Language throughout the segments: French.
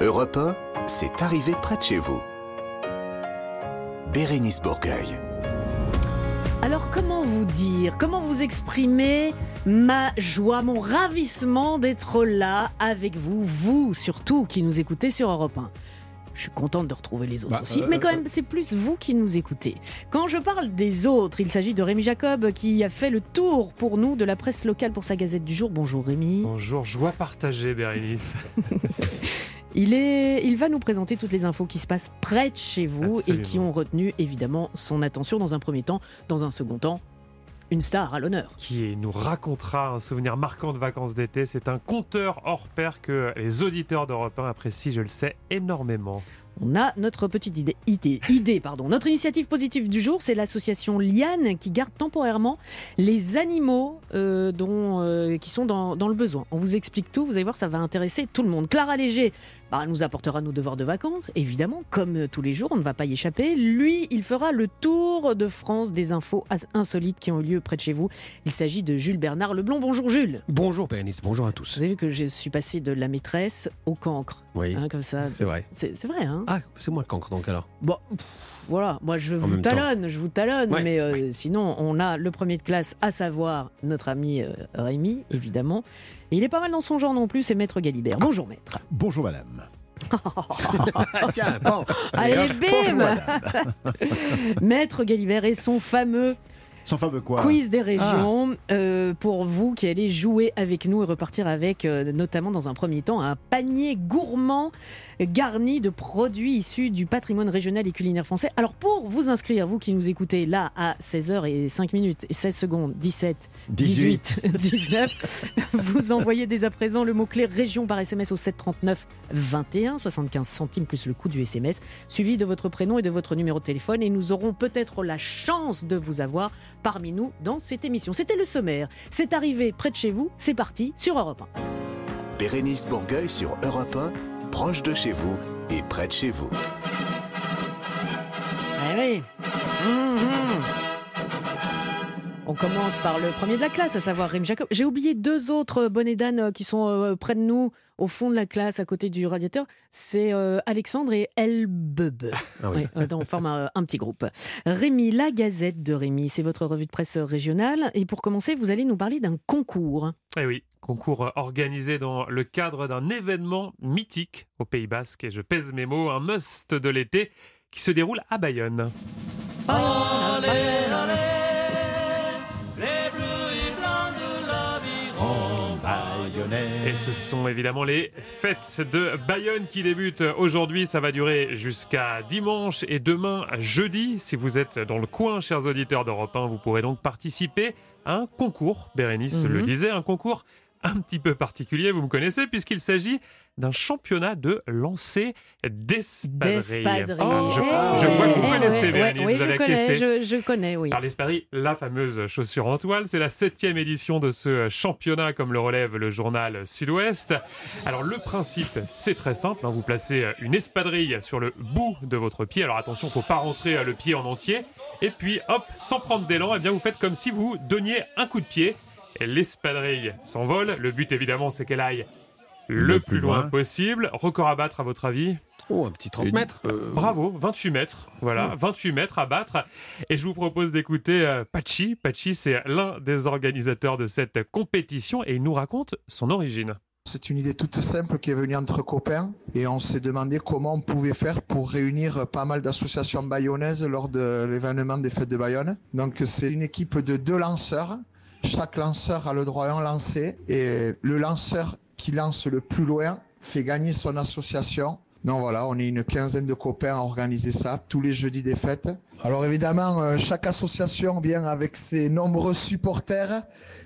Europe 1, c'est arrivé près de chez vous. Bérénice Bourgueil. Alors comment vous dire, comment vous exprimer ma joie, mon ravissement d'être là avec vous, vous surtout qui nous écoutez sur Europe 1 je suis contente de retrouver les autres Bah, aussi, euh, mais quand euh, même, c'est plus vous qui nous écoutez. Quand je parle des autres, il s'agit de Rémi Jacob qui a fait le tour pour nous de la presse locale pour sa Gazette du jour. Bonjour Rémi. Bonjour, joie partagée, Bérénice. Il, est, il va nous présenter toutes les infos qui se passent près de chez vous et qui ont retenu évidemment son attention dans un premier temps. Dans un second temps, une star à l'honneur. Qui nous racontera un souvenir marquant de vacances d'été. C'est un conteur hors pair que les auditeurs d'Europe 1 apprécient, je le sais, énormément. On a notre petite idée, idée, idée pardon. Notre initiative positive du jour, c'est l'association Liane qui garde temporairement les animaux euh, dont, euh, qui sont dans, dans le besoin. On vous explique tout, vous allez voir, ça va intéresser tout le monde. Clara Léger bah, elle nous apportera nos devoirs de vacances, évidemment, comme euh, tous les jours, on ne va pas y échapper. Lui, il fera le tour de France des infos insolites qui ont eu lieu près de chez vous. Il s'agit de Jules Bernard Leblond. Bonjour Jules. Bonjour Bérénice, bonjour à tous. Vous avez vu que je suis passé de la maîtresse au cancre, Oui, hein, comme ça. c'est vrai. C'est c'est vrai, hein Ah, c'est moi le cancre donc alors. Bon, pff, voilà, moi je vous temps. talonne, je vous talonne, Ouais, mais euh, sinon on a le premier de classe, à savoir notre ami euh, Rémi, évidemment. Et il est pas mal dans son genre non plus, c'est Maître Galibert. Bonjour Maître. Bonjour madame. Tiens, bon. Allez, bonjour, bim. Maître Galibert et son fameux Son fameux quoi quiz des régions euh, pour vous qui allez jouer avec nous et repartir avec, euh, notamment dans un premier temps, un panier gourmand garni de produits issus du patrimoine régional et culinaire français. Alors pour vous inscrire, vous qui nous écoutez là à 16h et 5 minutes et 16 secondes, 17, 18, 19, vous envoyez dès à présent le mot-clé région par SMS au 739 21, 75 centimes plus le coût du SMS, suivi de votre prénom et de votre numéro de téléphone et nous aurons peut-être la chance de vous avoir parmi nous dans cette émission. C'était le sommaire. C'est arrivé près de chez vous. C'est parti sur Europe 1. Bérénice Bourgueil sur Europe 1, proche de chez vous et près de chez vous. Eh oui. Mhm. On commence par le premier de la classe, à savoir Rémi Jacob. J'ai oublié deux autres bonnets d'âne euh, qui sont euh, près de nous, au fond de la classe, à côté du radiateur. C'est euh, Alexandre et Elbebe. Ah oui. Euh, on forme un, un petit groupe. Rémi, la Gazette de Rémi, c'est votre revue de presse régionale. Et pour commencer, vous allez nous parler d'un concours. Eh oui, concours organisé dans le cadre d'un événement mythique au Pays Basque, et je pèse mes mots, un must de l'été qui se déroule à Bayonne. Et ce sont évidemment les fêtes de Bayonne qui débutent aujourd'hui. Ça va durer jusqu'à dimanche et demain jeudi. Si vous êtes dans le coin, chers auditeurs d'Europe 1, vous pourrez donc participer à un concours. Bérénice Mhm. le disait, un concours un petit peu particulier, vous me connaissez, puisqu'il s'agit d'un championnat de lancer d'espadrilles. Ah, je, Eh je vois que vous ouais, connaissez, Bérénice, oui, vous avez je connais, je, je connais, oui. Alors l'espadrille, la fameuse chaussure en toile, c'est la septième édition de ce championnat, comme le relève le journal Sud-Ouest. Alors le principe, c'est très simple. hein, vous placez une espadrille sur le bout de votre pied. Alors attention, faut pas rentrer euh, le pied en entier. Et puis hop, sans prendre d'élan, eh bien vous faites comme si vous donniez un coup de pied. L'espadrille s'envole. Le but évidemment, c'est qu'elle aille le, plus loin, possible. Record à battre à votre avis Oh, un petit 30 Une- mètres. euh, Bravo, 28 mètres. Voilà, 28 mètres à battre. Et je vous propose d'écouter euh, Pachi. Pachi, c'est l'un des organisateurs de cette compétition et il nous raconte son origine. C'est une idée toute simple qui est venue entre copains et on s'est demandé comment on pouvait faire pour réunir pas mal d'associations bayonnaises lors de l'événement des fêtes de Bayonne. Donc c'est une équipe de deux lanceurs. Chaque lanceur a le droit à un lancer et le lanceur qui lance le plus loin fait gagner son association. Donc voilà, on est une quinzaine de copains à organiser ça tous les jeudis des fêtes. Alors évidemment, euh, chaque association vient avec ses nombreux supporters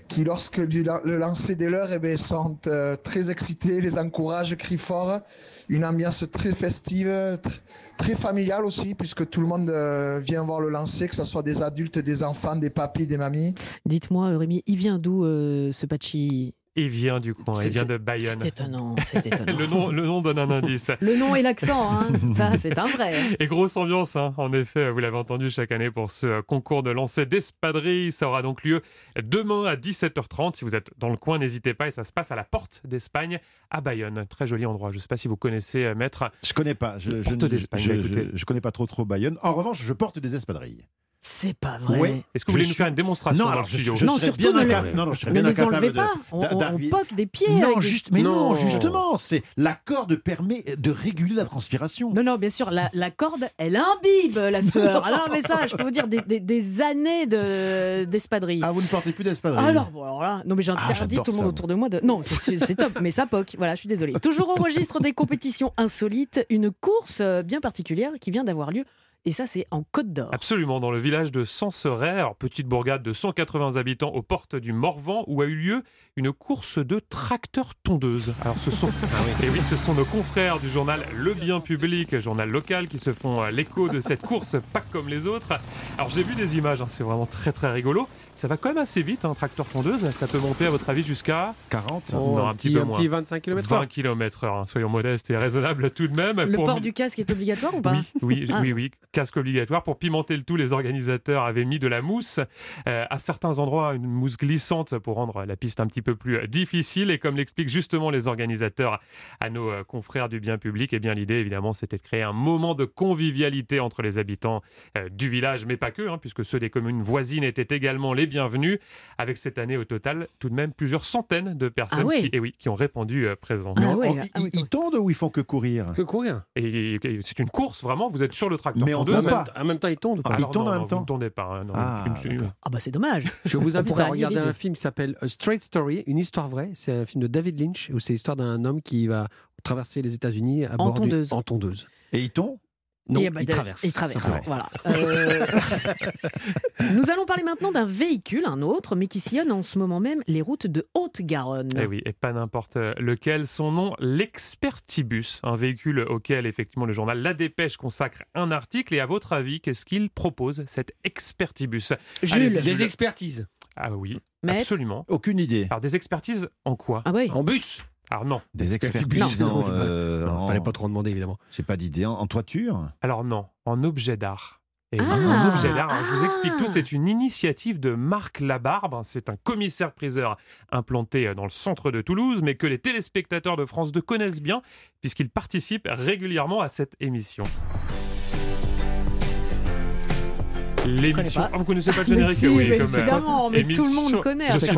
qui, lorsque le lancer des leurs, eh bien, sont euh, très excités, les encouragent, crient fort. Une ambiance très festive, tr- très familiale aussi, puisque tout le monde euh, vient voir le lancer, que ce soit des adultes, des enfants, des papis, des mamies. Dites-moi, Rémi, il vient d'où euh, ce Pachi? Il vient du coin, il vient de C'est Bayonne. étonnant, c'est étonnant. Le nom, le nom donne un indice. Le nom et l'accent, hein, ça c'est un vrai. Et grosse ambiance, hein. en effet, vous l'avez entendu chaque année pour ce euh, concours de lancer d'espadrilles. Ça aura donc lieu demain à 17h30. Si vous êtes dans le coin, n'hésitez pas. Et ça se passe à la Porte d'Espagne à Bayonne. Très joli endroit. Je ne sais pas si vous connaissez, euh, maître. Je connais pas. Je, je- je connais pas trop trop Bayonne. En revanche, je porte des espadrilles. C'est pas vrai. Est-ce que vous Je voulez suis- nous faire une démonstration dans alors, le je, studio je Non, serais surtout bien ne les- incapable. Non, non, je serais Ne bien les incapable enlevez de- pas, on, on- poque des pieds. Non, juste, mais non, Non. justement, c'est la corde permet de réguler la transpiration. Non, non, bien sûr, la, la corde, elle imbibe la sueur. Alors, mais ça, je peux vous dire, des, des- des années de- d'espadrilles. Ah, vous ne portez plus d'espadrilles Alors, bon, alors là, non, mais j'interdis j'adore tout le monde autour de moi de. Non, c'est- c'est top, mais ça poque. Voilà, je suis désolée. Toujours au registre des compétitions insolites, une course euh, bien particulière qui vient d'avoir lieu. Et ça, c'est en Côte d'Or. Absolument, dans le village de Sanceray, alors, petite bourgade de 180 habitants aux portes du Morvan, où a eu lieu une course de tracteurs tondeuses. Alors ce sont, et oui, ce sont nos confrères du journal Le Bien Public, journal local, qui se font euh, l'écho de cette course, pas comme les autres. Alors j'ai vu des images, hein, c'est vraiment très très rigolo. Ça va quand même assez vite, un tracteur tondeuse. Ça peut monter à votre avis jusqu'à 40 Oh, Non, un, un petit petit, peu un moins. petit 25 km 20 km/h. hein, soyons modestes et raisonnables tout de même. Le Pour- port du casque est obligatoire ou pas oui, oui, Ah. oui, oui, casque obligatoire. Pour pimenter le tout, les organisateurs avaient mis de la mousse. euh, à certains endroits, une mousse glissante pour rendre la piste un petit peu plus euh, difficile. Et comme l'expliquent justement les organisateurs à nos euh, confrères du bien public, eh bien l'idée, évidemment, c'était de créer un moment de convivialité entre les habitants euh, du village, mais pas que, hein, puisque ceux des communes voisines étaient également les bienvenus. Avec cette année au total, tout de même plusieurs centaines de personnes Ah qui, eh oui, qui ont répondu euh, présent. Ah on- ah ils, oui, ils tondent ou ils font que courir Que courir. Et, et c'est une course, vraiment, vous êtes sur le tracteur Mais on tombe en, pas. même, en même temps, ils tondent ou pas Ah, ils non, en non, même vous temps ne tournez pas. hein, non. Ah, Une-. Ah bah c'est dommage. Je vous invite à regarder un film qui s'appelle A Straight Story, une histoire vraie. C'est un film de David Lynch où c'est l'histoire d'un homme qui va traverser les États-Unis à En bord d'une- tondeuse. en tondeuse. Et ils tombent Non, Et bah, il traverse. Il traverse. Voilà. Euh, Nous allons parler maintenant d'un véhicule, un autre, mais qui sillonne en ce moment même les routes de Haute-Garonne. Eh oui, et pas n'importe lequel. Son nom, l'Expertibus, un véhicule auquel effectivement le journal La Dépêche consacre un article. Et à votre avis, qu'est-ce qu'il propose, cet Expertibus? Jules, Des expertises. Ah oui, absolument. Aucune idée. Alors des expertises en quoi? Ah oui. En bus. Alors non, Des expertises. expertises Non. en, euh, Non, en- fallait pas trop en demander évidemment. J'ai pas d'idée. En, en toiture alors non, en objet d'art. Et oui, Ah, en objet d'art, je vous ah. explique tout, c'est une initiative de Marc Labarbe, c'est un commissaire-priseur implanté dans le centre de Toulouse, mais que les téléspectateurs de France 2 connaissent bien, puisqu'il participe régulièrement à cette émission. L'émission. Ah, vous connaissez pas le Mais générique si, oui, mais comme, euh, évidemment, mais tout le monde connaît. Je Affaire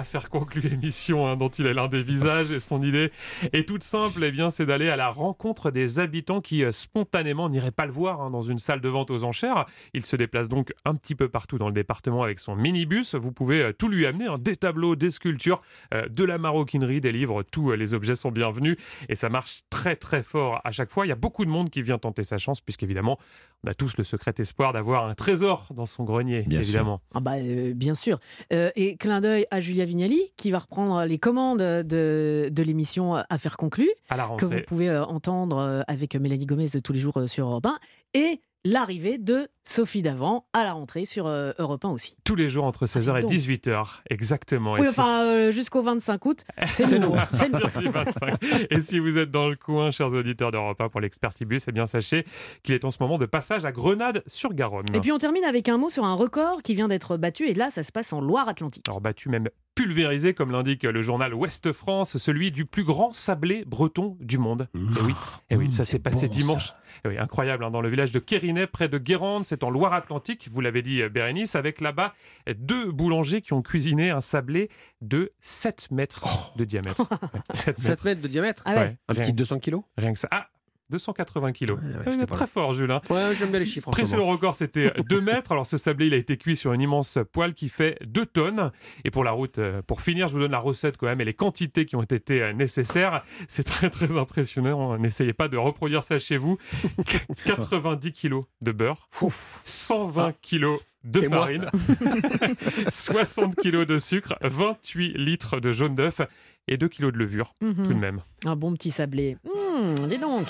suis naïf. conclue. Affaire conclue émission hein, dont il est l'un des visages et son idée est toute simple, eh bien c'est d'aller à la rencontre des habitants qui euh, spontanément n'iraient pas le voir hein, dans une salle de vente aux enchères. Il se déplace donc un petit peu partout dans le département avec son minibus. Vous pouvez euh, tout lui amener, hein, des tableaux, des sculptures, euh, de la maroquinerie, des livres, tous les objets sont bienvenus et ça marche très très fort à chaque fois. Il y a beaucoup de monde qui vient tenter sa chance puisqu'évidemment on a tous le secret espoir d'avoir un trésor dans son grenier, Bien sûr. évidemment. Ah bah, euh, bien sûr. Euh, et clin d'œil à Julia Vignali, qui va reprendre les commandes de, de l'émission Affaires conclues, que vous pouvez euh, entendre euh, avec Mélanie Gomez tous les jours euh, sur Europe 1, et l'arrivée de Sophie Davant à la rentrée sur Europe 1 aussi. Tous les jours entre 16h et Ah, donc. 18h, exactement. Et Oui, si- enfin, euh, jusqu'au 25 août, c'est nous. C'est nouveau. Jeudi 25. Et si vous êtes dans le coin, chers auditeurs d'Europe 1 pour l'Expertibus, eh bien sachez qu'il est en ce moment de passage à Grenade-sur-Garonne. Et puis on termine avec un mot sur un record qui vient d'être battu, et là, ça se passe en Loire-Atlantique. Alors battu même pulvérisé, comme l'indique le journal Ouest France, celui du plus grand sablé breton du monde. Et oui, et oui Mmh, ça c'est s'est passé bon, dimanche. Eh oui, incroyable, hein, dans le village de Kérinet, près de Guérande, c'est en Loire-Atlantique, vous l'avez dit Bérénice, avec là-bas deux boulangers qui ont cuisiné un sablé de 7 mètres de diamètre. Ouais, 7 mètres. 7 mètres de diamètre. Ah ouais. Ouais, Un rien, petit 200 kilos. rien que ça. Ah, 280 kilos. Ouais, ouais, très fort, Jules. hein. Ouais, j'aime bien les chiffres Précédent record, c'était 2 mètres. Alors, ce sablé, il a été cuit sur une immense poêle qui fait 2 tonnes. Et pour la route, euh, pour finir, je vous donne la recette quand même et les quantités qui ont été euh, nécessaires. C'est très, très impressionnant. N'essayez pas de reproduire ça chez vous. 90 kilos de beurre, 120 kilos de moi, farine, 60 kilos de sucre, 28 litres de jaune d'œuf et 2 kilos de levure, Mhm. tout de même. Un bon petit sablé. Hum, dis donc.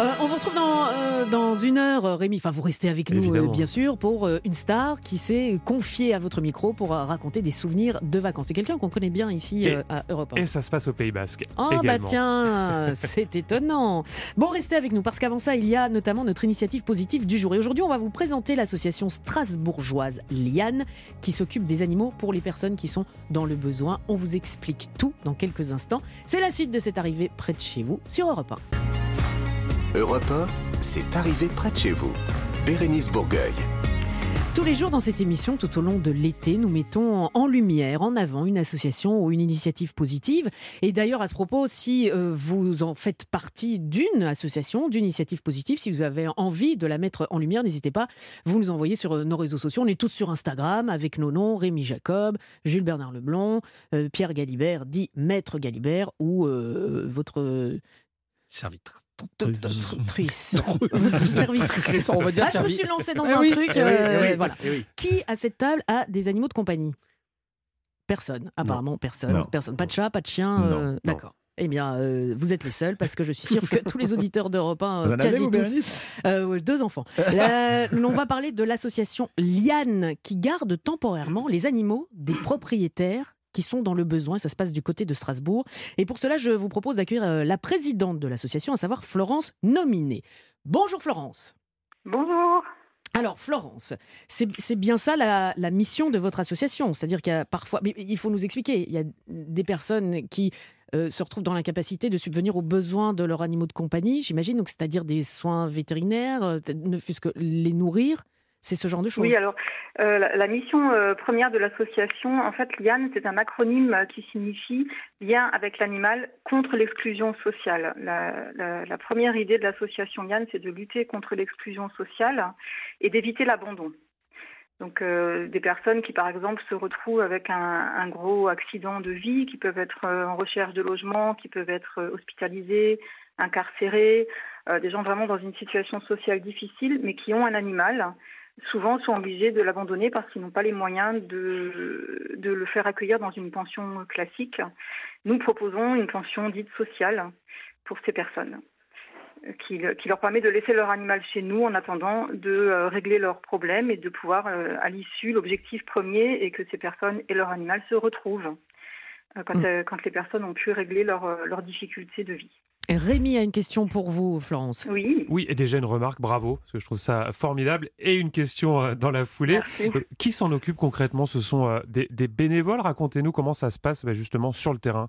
Euh, on vous retrouve dans, euh, dans une heure, Rémi. Enfin, vous restez avec nous, euh, bien sûr, pour une star qui s'est confiée à votre micro pour raconter des souvenirs de vacances. C'est quelqu'un qu'on connaît bien ici Et- à Europe 1. Et ça se passe au Pays Basque. Oh bah tiens, c'est étonnant. Bon, restez avec nous parce qu'avant ça, il y a notamment notre initiative positive du jour. Et aujourd'hui, on va vous présenter l'association strasbourgeoise Liane qui s'occupe des animaux pour les personnes qui sont dans le besoin. On vous explique tout dans quelques instants. C'est la suite de cette arrivée près de chez vous sur Europe 1. Europe 1, c'est arrivé près de chez vous. Bérénice Bourgueil. Tous les jours dans cette émission, tout au long de l'été, nous mettons en lumière, en avant une association ou une initiative positive. Et d'ailleurs, à ce propos, si euh, vous en faites partie d'une association, d'une initiative positive, si vous avez envie de la mettre en lumière, n'hésitez pas, vous nous envoyez sur euh, nos réseaux sociaux. On est tous sur Instagram avec nos noms, Rémi Jacob, Jules Bernard Leblond, euh, Pierre Galibert, dit Maître Galibert, ou euh, votre Servitre. Servitrice. On va dire Ah, je me suis lancée dans Eh un oui, truc. eh euh, eh oui, voilà. eh. Qui à cette table a des animaux de compagnie? Personne. Apparemment, personne. Non. Personne. Pas de chat, pas de chien. Euh. D'accord. Eh bien, euh, vous êtes les seuls parce que je suis sûre que tous les auditeurs d'Europe 1, Vous euh, avez, tous, euh, deux enfants. La- on va parler de l'association Liane qui garde temporairement les animaux des propriétaires qui sont dans le besoin. Ça se passe du côté de Strasbourg. Et pour cela, je vous propose d'accueillir euh, la présidente de l'association, à savoir Florence Nominé. Bonjour Florence. Bonjour. Alors, Florence, c'est c'est bien ça la, la mission de votre association. C'est-à-dire qu'il y a parfois. Mais il faut nous expliquer. Il y a des personnes qui euh, se retrouvent dans l'incapacité de subvenir aux besoins de leurs animaux de compagnie, j'imagine. Donc, c'est-à-dire des soins vétérinaires, euh, ne fût-ce que les nourrir. C'est ce genre de choses. Oui, alors euh, la, mission euh, première de l'association, en fait, LIAN, c'est un acronyme euh, qui signifie lien avec l'animal contre l'exclusion sociale. La, première idée de l'association LIAN, c'est de lutter contre l'exclusion sociale et d'éviter l'abandon. Donc des personnes qui, par exemple, se retrouvent avec un, gros accident de vie, qui peuvent être en recherche de logement, qui peuvent être hospitalisés, incarcérés, euh, des gens vraiment dans une situation sociale difficile, mais qui ont un animal souvent sont obligés de l'abandonner parce qu'ils n'ont pas les moyens de, de le faire accueillir dans une pension classique. Nous proposons une pension dite sociale pour ces personnes, euh, qui, qui leur permet de laisser leur animal chez nous en attendant de euh, régler leurs problèmes et de pouvoir, euh, à l'issue, l'objectif premier est que ces personnes et leur animal se retrouvent quand, Mm. quand les personnes ont pu régler leurs leurs difficultés de vie. Rémi a une question pour vous, Florence. Oui, Oui, et déjà une remarque, bravo, parce que je trouve ça formidable. Et une question euh, dans la foulée. merci. Euh, Qui s'en occupe concrètement? Ce sont euh, des, des bénévoles? Racontez-nous comment ça se passe bah, justement sur le terrain.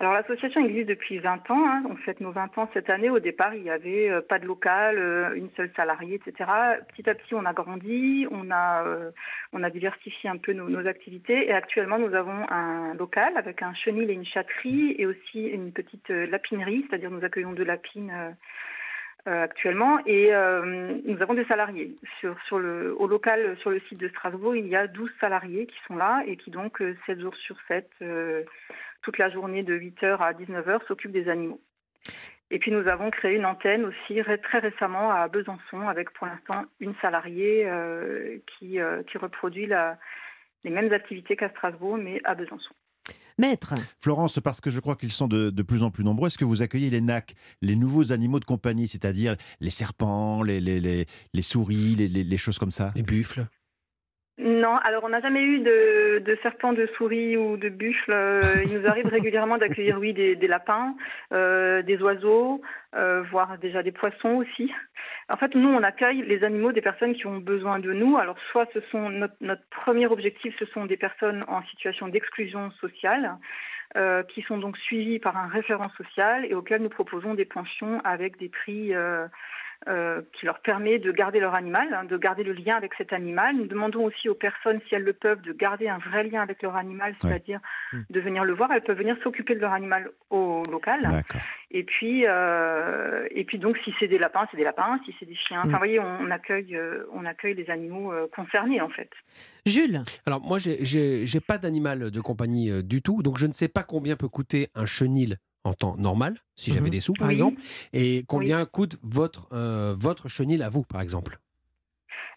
Alors l'association existe depuis 20 ans. Hein. On fête nos 20 ans cette année. Au départ, il n'y avait euh, pas de local, euh, une seule salariée, etc. Petit à petit, on a grandi, on a, euh, on a diversifié un peu nos, nos activités. Et actuellement, nous avons un local avec un chenil et une chatterie et aussi une petite lapinerie, c'est-à-dire nous accueillons deux lapines. Euh, euh, actuellement et euh, nous avons des salariés sur sur le au local sur le site de Strasbourg il y a 12 salariés qui sont là et qui donc euh, 7 jours sur 7 euh, toute la journée de 8h à 19h s'occupent des animaux. Et puis nous avons créé une antenne aussi très récemment à Besançon avec pour l'instant une salariée euh, qui, euh, qui reproduit la, les mêmes activités qu'à Strasbourg mais à Besançon. Maître, Florence, parce que je crois qu'ils sont de, de plus en plus nombreux, est-ce que vous accueillez les NAC, les nouveaux animaux de compagnie, c'est-à-dire les serpents, les, les, les, les souris, les, les- les choses comme ça? Les buffles. Non, alors on n'a jamais eu de, de serpents, de souris ou de buffles. Euh, Il nous arrive régulièrement d'accueillir, oui, des, des lapins, euh, des oiseaux, euh, voire déjà des poissons aussi. En fait, nous, on accueille les animaux des personnes qui ont besoin de nous. Alors, soit ce sont notre, notre premier objectif, ce sont des personnes en situation d'exclusion sociale, euh, qui sont donc suivies par un référent social et auxquelles nous proposons des pensions avec des prix. Euh, qui leur permet de garder leur animal, hein, de garder le lien avec cet animal. Nous demandons aussi aux personnes, si elles le peuvent, de garder un vrai lien avec leur animal, c'est-à-dire Mm. de venir le voir. Elles peuvent venir s'occuper de leur animal au local. Et puis, euh, et puis donc, si c'est des lapins, c'est des lapins. Si c'est des chiens, enfin, Mm. vous voyez, on, on accueille, euh, on accueille les animaux euh, concernés en fait. Jules, Alors moi, j'ai- pas d'animal de compagnie euh, du tout, donc je ne sais pas combien peut coûter un chenil en temps normal, si j'avais Mhm. des sous par Oui. exemple, et combien coûte votre, euh, votre chenil à vous par exemple?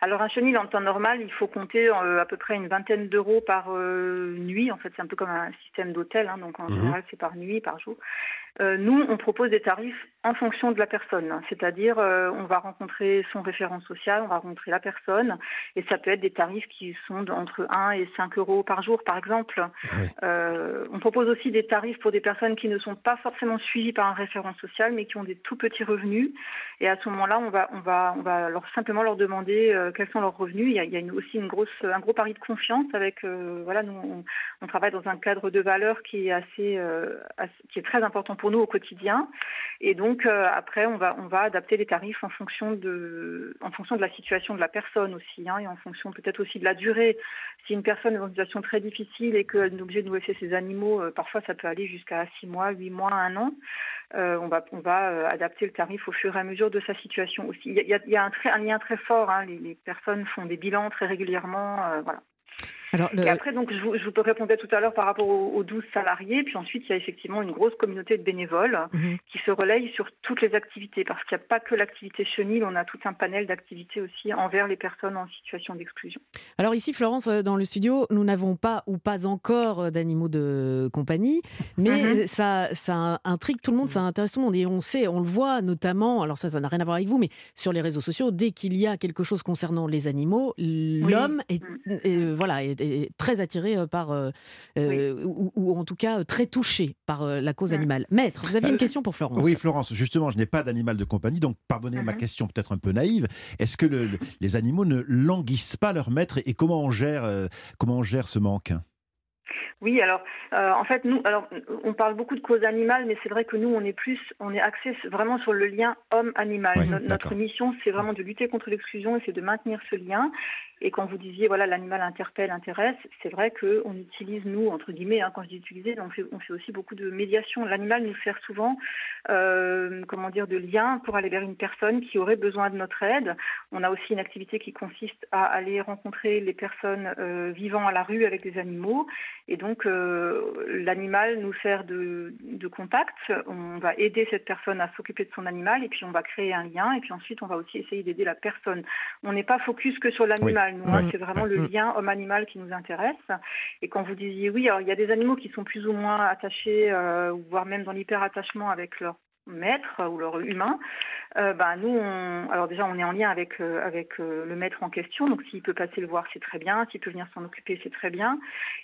Alors un chenil en temps normal, il faut compter euh, à peu près une vingtaine d'euros par euh, nuit. En fait, c'est un peu comme un système d'hôtel, hein, donc en Mhm. général c'est par nuit, par jour. Euh, nous, on propose des tarifs en fonction de la personne, c'est-à-dire euh, on va rencontrer son référent social, on va rencontrer la personne, et ça peut être des tarifs qui sont entre 1 et 5 euros par jour, par exemple. Ah oui. Euh, on propose aussi des tarifs pour des personnes qui ne sont pas forcément suivies par un référent social, mais qui ont des tout petits revenus. Et à ce moment-là, on va, on va, on va leur, simplement leur demander euh, quels sont leurs revenus. Il y a, il y a une- aussi une grosse, un gros pari de confiance avec, euh, voilà, nous, on, on travaille dans un cadre de valeur qui est assez, assez- qui est très important pour nous au quotidien. Et donc euh, après, on va on va adapter les tarifs en fonction de en fonction de la situation de la personne aussi, hein, et en fonction peut-être aussi de la durée. Si une personne est dans une situation très difficile et qu'elle est obligée de nous laisser ses animaux, euh, parfois ça peut aller jusqu'à six mois, huit mois, un an. Euh, on va on va adapter le tarif au fur et à mesure de sa situation aussi. Il y a, un, lien très fort. hein, les, les personnes font des bilans très régulièrement, voilà. Alors, le- Et après, donc, je vous, je vous répondais tout à l'heure par rapport aux, aux 12 salariés. Puis ensuite, il y a effectivement une grosse communauté de bénévoles Mhm. qui se relayent sur toutes les activités. Parce qu'il n'y a pas que l'activité chenille, on a tout un panel d'activités aussi envers les personnes en situation d'exclusion. Alors ici, Florence, euh, dans le studio, nous n'avons pas ou pas encore euh, d'animaux de compagnie, mais Mhm. ça, ça intrigue tout le monde, ça intéresse tout le monde. Et on sait, on le voit notamment, alors ça, ça n'a rien à voir avec vous, mais sur les réseaux sociaux, dès qu'il y a quelque chose concernant les animaux, l'homme est, Mm. est- voilà, est, est très attiré euh, par, euh, euh, ou, ou en tout cas très touché par la cause animale. Maître, vous aviez une Euh, question pour Florence Oui, Florence, justement, je n'ai pas d'animal de compagnie, donc pardonnez ma Mhm. question peut-être un peu naïve. Est-ce que le- le- les animaux ne languissent pas leur maître et comment on gère, euh, comment on gère ce manque? Oui, alors euh, en fait nous, alors on parle beaucoup de cause animale, mais c'est vrai que nous on est plus, on est axé vraiment sur le lien homme-animal. Oui, notre mission, c'est vraiment de lutter contre l'exclusion et c'est de maintenir ce lien. Et quand vous disiez voilà l'animal interpelle, intéresse, c'est vrai que on utilise nous entre guillemets, hein, quand je dis utiliser, on fait on fait aussi beaucoup de médiation. L'animal nous sert souvent, euh, comment dire, de lien pour aller vers une personne qui aurait besoin de notre aide. On a aussi une activité qui consiste à aller rencontrer les personnes euh, vivant à la rue avec des animaux. Et donc, euh, l'animal nous sert de, de contact. On va aider cette personne à s'occuper de son animal et puis on va créer un lien. Et puis ensuite, on va aussi essayer d'aider la personne. On n'est pas focus que sur l'animal. Nous, hein, c'est vraiment le Mm. lien homme-animal qui nous intéresse. Et quand vous disiez oui, alors il y a des animaux qui sont plus ou moins attachés, euh, voire même dans l'hyper-attachement avec leur maître ou leur humain. Euh, bah, nous, on, alors déjà, on est en lien avec euh, avec euh, le maître en question. Donc, s'il peut passer le voir, c'est très bien. S'il peut venir s'en occuper, c'est très bien.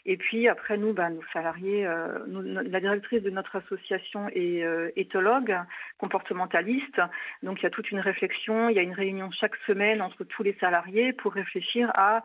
Et puis après, nous, bah, nos salariés, euh, nous- no- la directrice de notre association est euh, éthologue, comportementaliste. Donc, il y a toute une réflexion. Il y a une réunion chaque semaine entre tous les salariés pour réfléchir à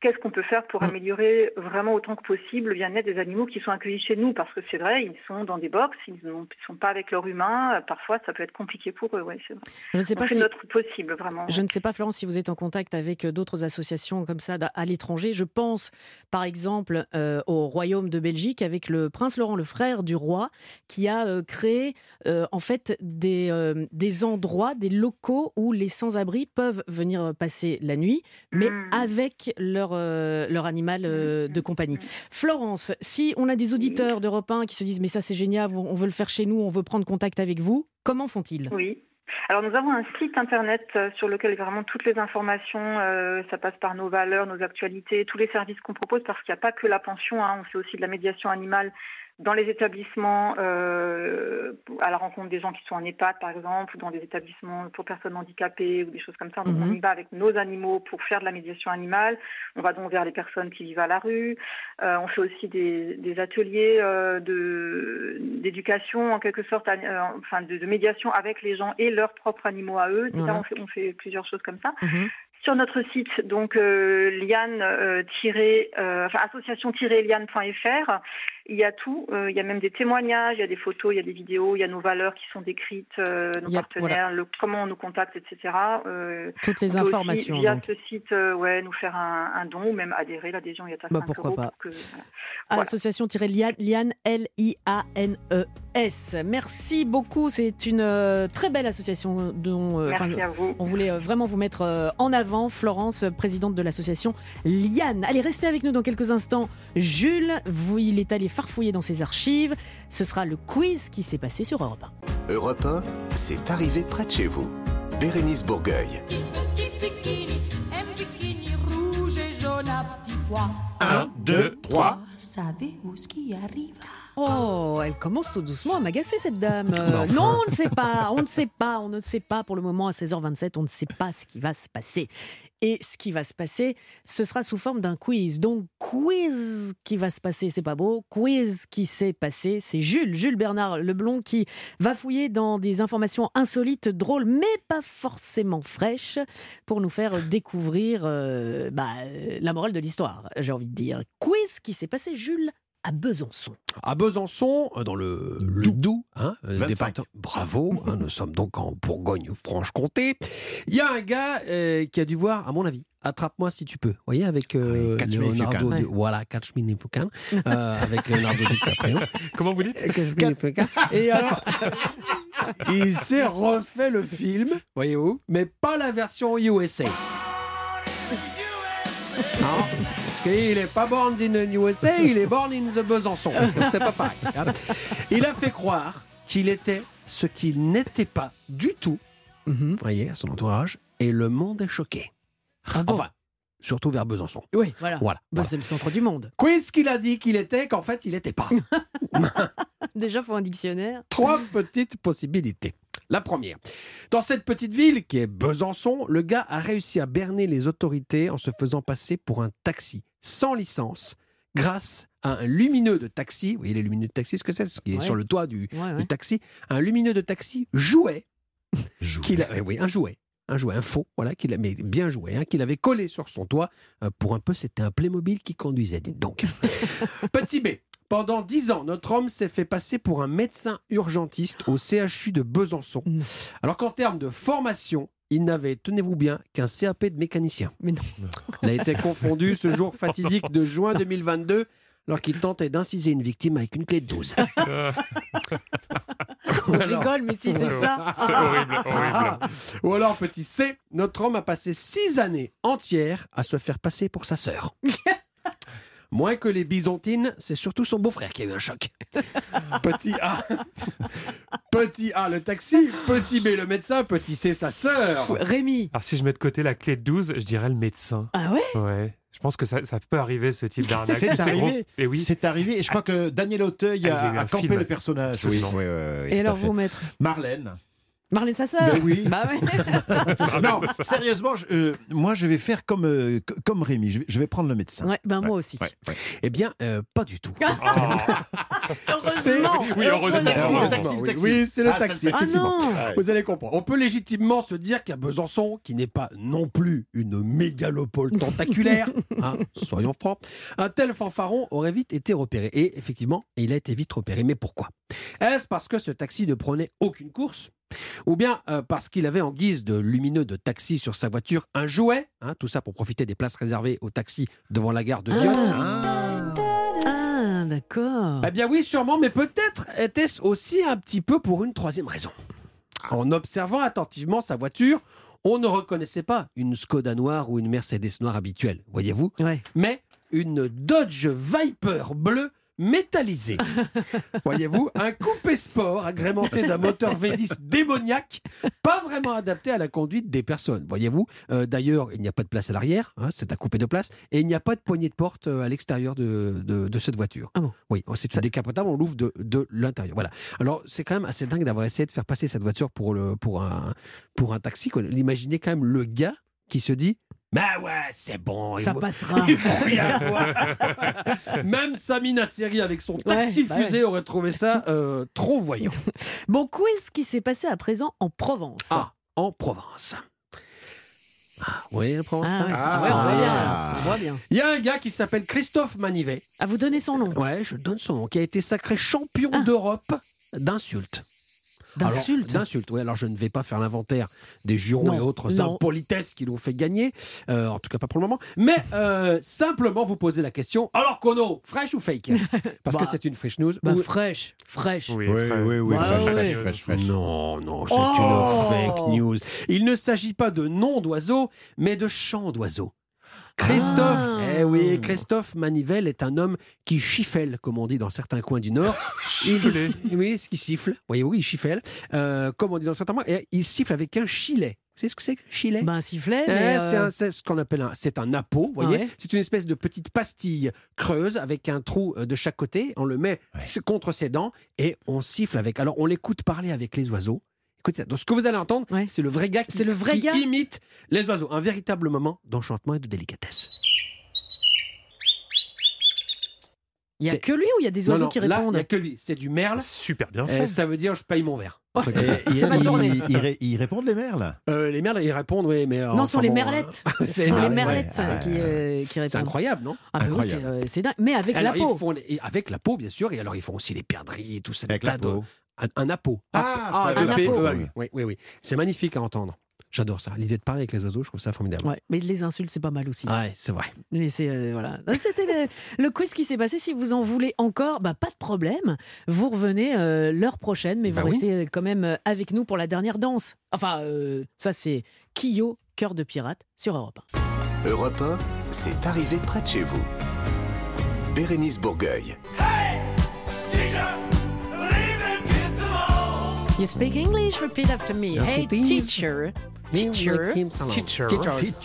Qu'est-ce qu'on peut faire pour Mm. améliorer vraiment autant que possible le bien-être des animaux qui sont accueillis chez nous? Parce que c'est vrai, ils sont dans des box, ils ne sont pas avec leur humain. Parfois, ça peut être compliqué pour eux. Ouais, c'est vrai. Je ne sais pas si... notre possible, vraiment. Je ne sais pas, Florence, si vous êtes en contact avec euh, d'autres associations comme ça à l'étranger. Je pense, par exemple, euh, au Royaume de Belgique avec le prince Laurent, le frère du roi, qui a euh, créé euh, en fait des, des endroits, des locaux où les sans-abri peuvent venir passer la nuit, mais Mm. avec leur, euh, leur animal euh, de compagnie. Florence, si on a des auditeurs d'Europe 1 qui se disent mais ça c'est génial, on veut le faire chez nous, on veut prendre contact avec vous, comment font-ils? Oui. Alors nous avons un site internet euh, sur lequel vraiment toutes les informations, euh, ça passe par nos valeurs, nos actualités, tous les services qu'on propose parce qu'il n'y a pas que la pension, hein, on fait aussi de la médiation animale dans les établissements, euh, à la rencontre des gens qui sont en EHPAD par exemple, ou dans des établissements pour personnes handicapées ou des choses comme ça. Donc on Mhm. y va avec nos animaux pour faire de la médiation animale. On va donc vers les personnes qui vivent à la rue. Euh, on fait aussi des, des ateliers euh, de d'éducation en quelque sorte, euh, enfin de, de médiation avec les gens et leurs propres animaux à eux. On, fait, on fait plusieurs choses comme ça. Mhm. Sur notre site, donc euh, liane, euh, tiré, euh, enfin, association-liane.fr, il y a tout. Euh, il y a même des témoignages, il y a des photos, il y a des vidéos, il y a nos valeurs qui sont décrites, euh, nos a- partenaires, le, comment on nous contacte, etc. Euh, Toutes les on peut aussi, informations. via donc. ce site, ouais, nous faire un, un don ou même adhérer. L'adhésion, il y a Bah, 5 pourquoi euros pas. pour voilà. Association-Liane, L-I-A-N-E-S. Merci beaucoup. C'est une très belle association dont Merci à vous. on voulait vraiment vous mettre en avant. Florence, présidente de l'association Liane. Allez, restez avec nous dans quelques instants. Jules, vous, il est allé farfouiller dans ses archives. Ce sera le quiz qui s'est passé sur Europe 1. Europe 1, c'est arrivé près de chez vous. Bérénice Bourgueil. Un deux, trois. Savez-vous ce qui arriva? Oh, elle commence tout doucement à m'agacer cette dame. Euh, enfin. Non, on ne sait pas, on ne sait pas, on ne sait pas pour le moment à 16h27, on ne sait pas ce qui va se passer. Et ce qui va se passer, ce sera sous forme d'un quiz. Donc quiz qui va se passer, c'est pas beau. Quiz qui s'est passé, c'est Jules, Jules Bernard Leblond qui va fouiller dans des informations insolites, drôles, mais pas forcément fraîches, pour nous faire découvrir euh, bah, la morale de l'histoire, j'ai envie de dire. Quiz qui s'est passé, Jules, à Besançon. À Besançon, euh, dans le, le Doubs, hein, 25. département. Bravo, hein, nous sommes donc en Bourgogne-Franche-Comté. Il y a un gars euh, qui a dû voir, à mon avis, Attrape-moi si tu peux. Vous voyez, avec euh, Oui, Catch Me If You Leonardo. Can. Di- Voilà, Catch Me If You Can. euh, avec Leonardo DiCaprio. Comment vous dites Catch Me If You Can. Et alors, il s'est refait le film, voyez-vous, mais pas la version USA. Qu'il n'est pas born in the USA, il est born in the Besançon. C'est pas pareil. hein. Il a fait croire qu'il était ce qu'il n'était pas du tout, vous voyez, à son entourage, et le monde est choqué. Ah bon Enfin, surtout vers Besançon. Oui, voilà. Voilà. Bah, voilà. C'est le centre du monde. Quiz qu'il a dit qu'il était, qu'en fait, il n'était pas. Déjà, faut un dictionnaire. Trois petites possibilités. La première. Dans cette petite ville qui est Besançon, le gars a réussi à berner les autorités en se faisant passer pour un taxi sans licence grâce à un lumineux de taxi. Vous voyez les lumineux de taxi, ce que c'est? Ce qui est Ouais. sur le toit du, Ouais, ouais. du taxi. Un lumineux de taxi jouet Jouet. qu'il a, eh oui, un jouet, un jouet, un faux, voilà, qu'il a, mais bien joué, hein, qu'il avait collé sur son toit. Euh, pour un peu, c'était un Playmobil qui conduisait. dites Donc, petit B. Pendant dix ans, notre homme s'est fait passer pour un médecin urgentiste au CHU de Besançon. Non. Alors qu'en termes de formation, il n'avait, tenez-vous bien, qu'un CAP de mécanicien. Mais non. Il a été confondu ce jour fatidique de juin 2022 alors qu'il tentait d'inciser une victime avec une clé de 12. Euh, On rigole, mais si c'est ça. C'est horrible, horrible. Ou alors, petit C, notre homme a passé six années entières à se faire passer pour sa sœur. Moins que les bisontines, c'est surtout son beau-frère qui a eu un choc. Petit A. Petit A, le taxi. Petit B, le médecin. Petit C, sa sœur. Rémi. Alors si je mets de côté la clé de 12, je dirais le médecin. Ah ouais? Ouais. Je pense que ça, ça peut arriver ce type d'arnaque. C'est arrivé. Et oui. C'est arrivé et je crois que Daniel Auteuil Ah, a eu a, un a campé film. le personnage. Oui, oui, oui, oui, Et alors, vous, maître? Marlène. Marlène, sa sœur Ben oui. Bah ouais. non, sérieusement, je- euh, moi je vais faire comme, euh, comme Rémi, je vais, je vais prendre le médecin. Ouais, ben moi aussi. Ouais, ouais. Eh bien, euh, pas du tout. Heureusement. Oui, heureusement. Heureusement. heureusement. Le taxi, le oui. taxi. Oui, c'est le Ah, taxi. le Ah effectivement. Vous allez comprendre. On peut légitimement se dire qu'à Besançon, qui n'est pas non plus une mégalopole tentaculaire, hein, soyons francs, un tel fanfaron aurait vite été repéré. Et effectivement, il a été vite repéré. Mais pourquoi? Est-ce parce que ce taxi ne prenait aucune course? Ou bien euh, parce qu'il avait en guise de lumineux de taxi sur sa voiture un jouet, hein, tout ça pour profiter des places réservées au taxi devant la gare de. Ah. Ah, d'accord. Eh bien oui, sûrement, mais peut-être était-ce aussi un petit peu pour une troisième raison. En observant attentivement sa voiture, on ne reconnaissait pas une Skoda noire ou une Mercedes noire habituelle, voyez-vous, Ouais. mais une Dodge Viper bleue métallisée. voyez-vous, un coupé sport agrémenté d'un moteur V10 démoniaque, pas vraiment adapté à la conduite des personnes, voyez-vous. Euh, D'ailleurs, il n'y a pas de place à l'arrière, hein, c'est un coupé de place, et il n'y a pas de poignée de porte euh, à l'extérieur de, de- de cette voiture. Ah bon Oui, oh, c'est une décapotable, on l'ouvre de, de l'intérieur. Voilà. Alors, c'est quand même assez dingue d'avoir essayé de faire passer cette voiture pour, le, pour, un, pour un taxi. Imaginez quand même le gars qui se dit Bah ouais, c'est bon. Ça passera. rien voir. Même Samina Seri avec son taxi bah ouais. aurait trouvé ça euh, trop voyant. Bon, quiz qui s'est passé à présent en Provence? Ah, en Provence. Ah, oui, la Provence? Ah, ouais. Ah ouais, on voit bien. Ah. On voit bien. Il y a un gars qui s'appelle Christophe Manivet. À vous donner son nom? Ouais, je donne son nom, qui a été sacré champion Ah. d'Europe d'insultes. Alors, D'insulte. D'insultes, oui. Alors, je ne vais pas faire l'inventaire des jurons Non, et autres non. impolitesses qui l'ont fait gagner. Euh, en tout cas, pas pour le moment. Mais euh, simplement vous poser la question alors, Kono, fraîche ou fake? Parce Bah, que c'est une fresh news. Bah, ou- fraîche. Fraîche. Oui, Oui, frère. oui, oui, Bah fraîche, fraîche, fraîche, fraîche. Non, non, c'est Oh une fake news. Il ne s'agit pas de nom d'oiseau, mais de chant d'oiseau. Christophe, Ah. eh oui, Christophe Manivelle est un homme qui chiffelle, comme on dit dans certains coins du Nord. Il, oui, il siffle. Voyez-vous, il chiffelle, euh, comme on dit dans certains coins. Et il siffle avec un chilet. savez ce que c'est Chile Ben, un sifflet, Eh, mais. c'est euh, un- c'est ce qu'on appelle un, c'est un vous voyez. Ouais. C'est une espèce de petite pastille creuse avec un trou euh, de chaque côté. On le met contre ses dents et on siffle avec. Alors on l'écoute parler avec les oiseaux. Écoutez ça. Donc ce que vous allez entendre, Ouais. c'est le vrai gars qui, le vrai qui gars imite les oiseaux. Un véritable moment d'enchantement et de délicatesse. Il y a que lui ou il y a des Non, oiseaux non, qui là, il répondent n'y a que lui. C'est du merle. Super bien Euh, fait. ça veut dire je paye mon verre. Ça va tourner. ils ils répondent les merles? Euh, les merles, ils répondent, oui, mais. euh, Non, ce sont les bon, merlettes. Ce c'est sont les merlettes ouais, qui, euh, répondent. c'est incroyable, non? Ah, oui, euh, dingue. Mais avec alors, la peau. Ils font, avec la peau, bien sûr, et alors ils font aussi les perdrix et tout ça. avec la peau. Un, un appôt. Ah, un E. E. Oui, oui, oui. C'est magnifique à entendre. J'adore ça. L'idée de parler avec les oiseaux, je trouve ça formidable. Ouais, mais les insultes, c'est pas mal aussi. Ouais, c'est vrai. Mais c'est euh, voilà. C'était le, le quiz qui s'est passé. Si vous en voulez encore, bah pas de problème. Vous revenez euh, l'heure prochaine, mais vous Bah oui. restez euh, quand même avec nous pour la dernière danse. Enfin, euh, ça c'est Kyo, cœur de pirate sur Europe. 1. Europe 1, c'est arrivé près de chez vous. Bérénice Bourgueil. You speak English? Repeat after me. Hey, teacher, teacher, Teacher.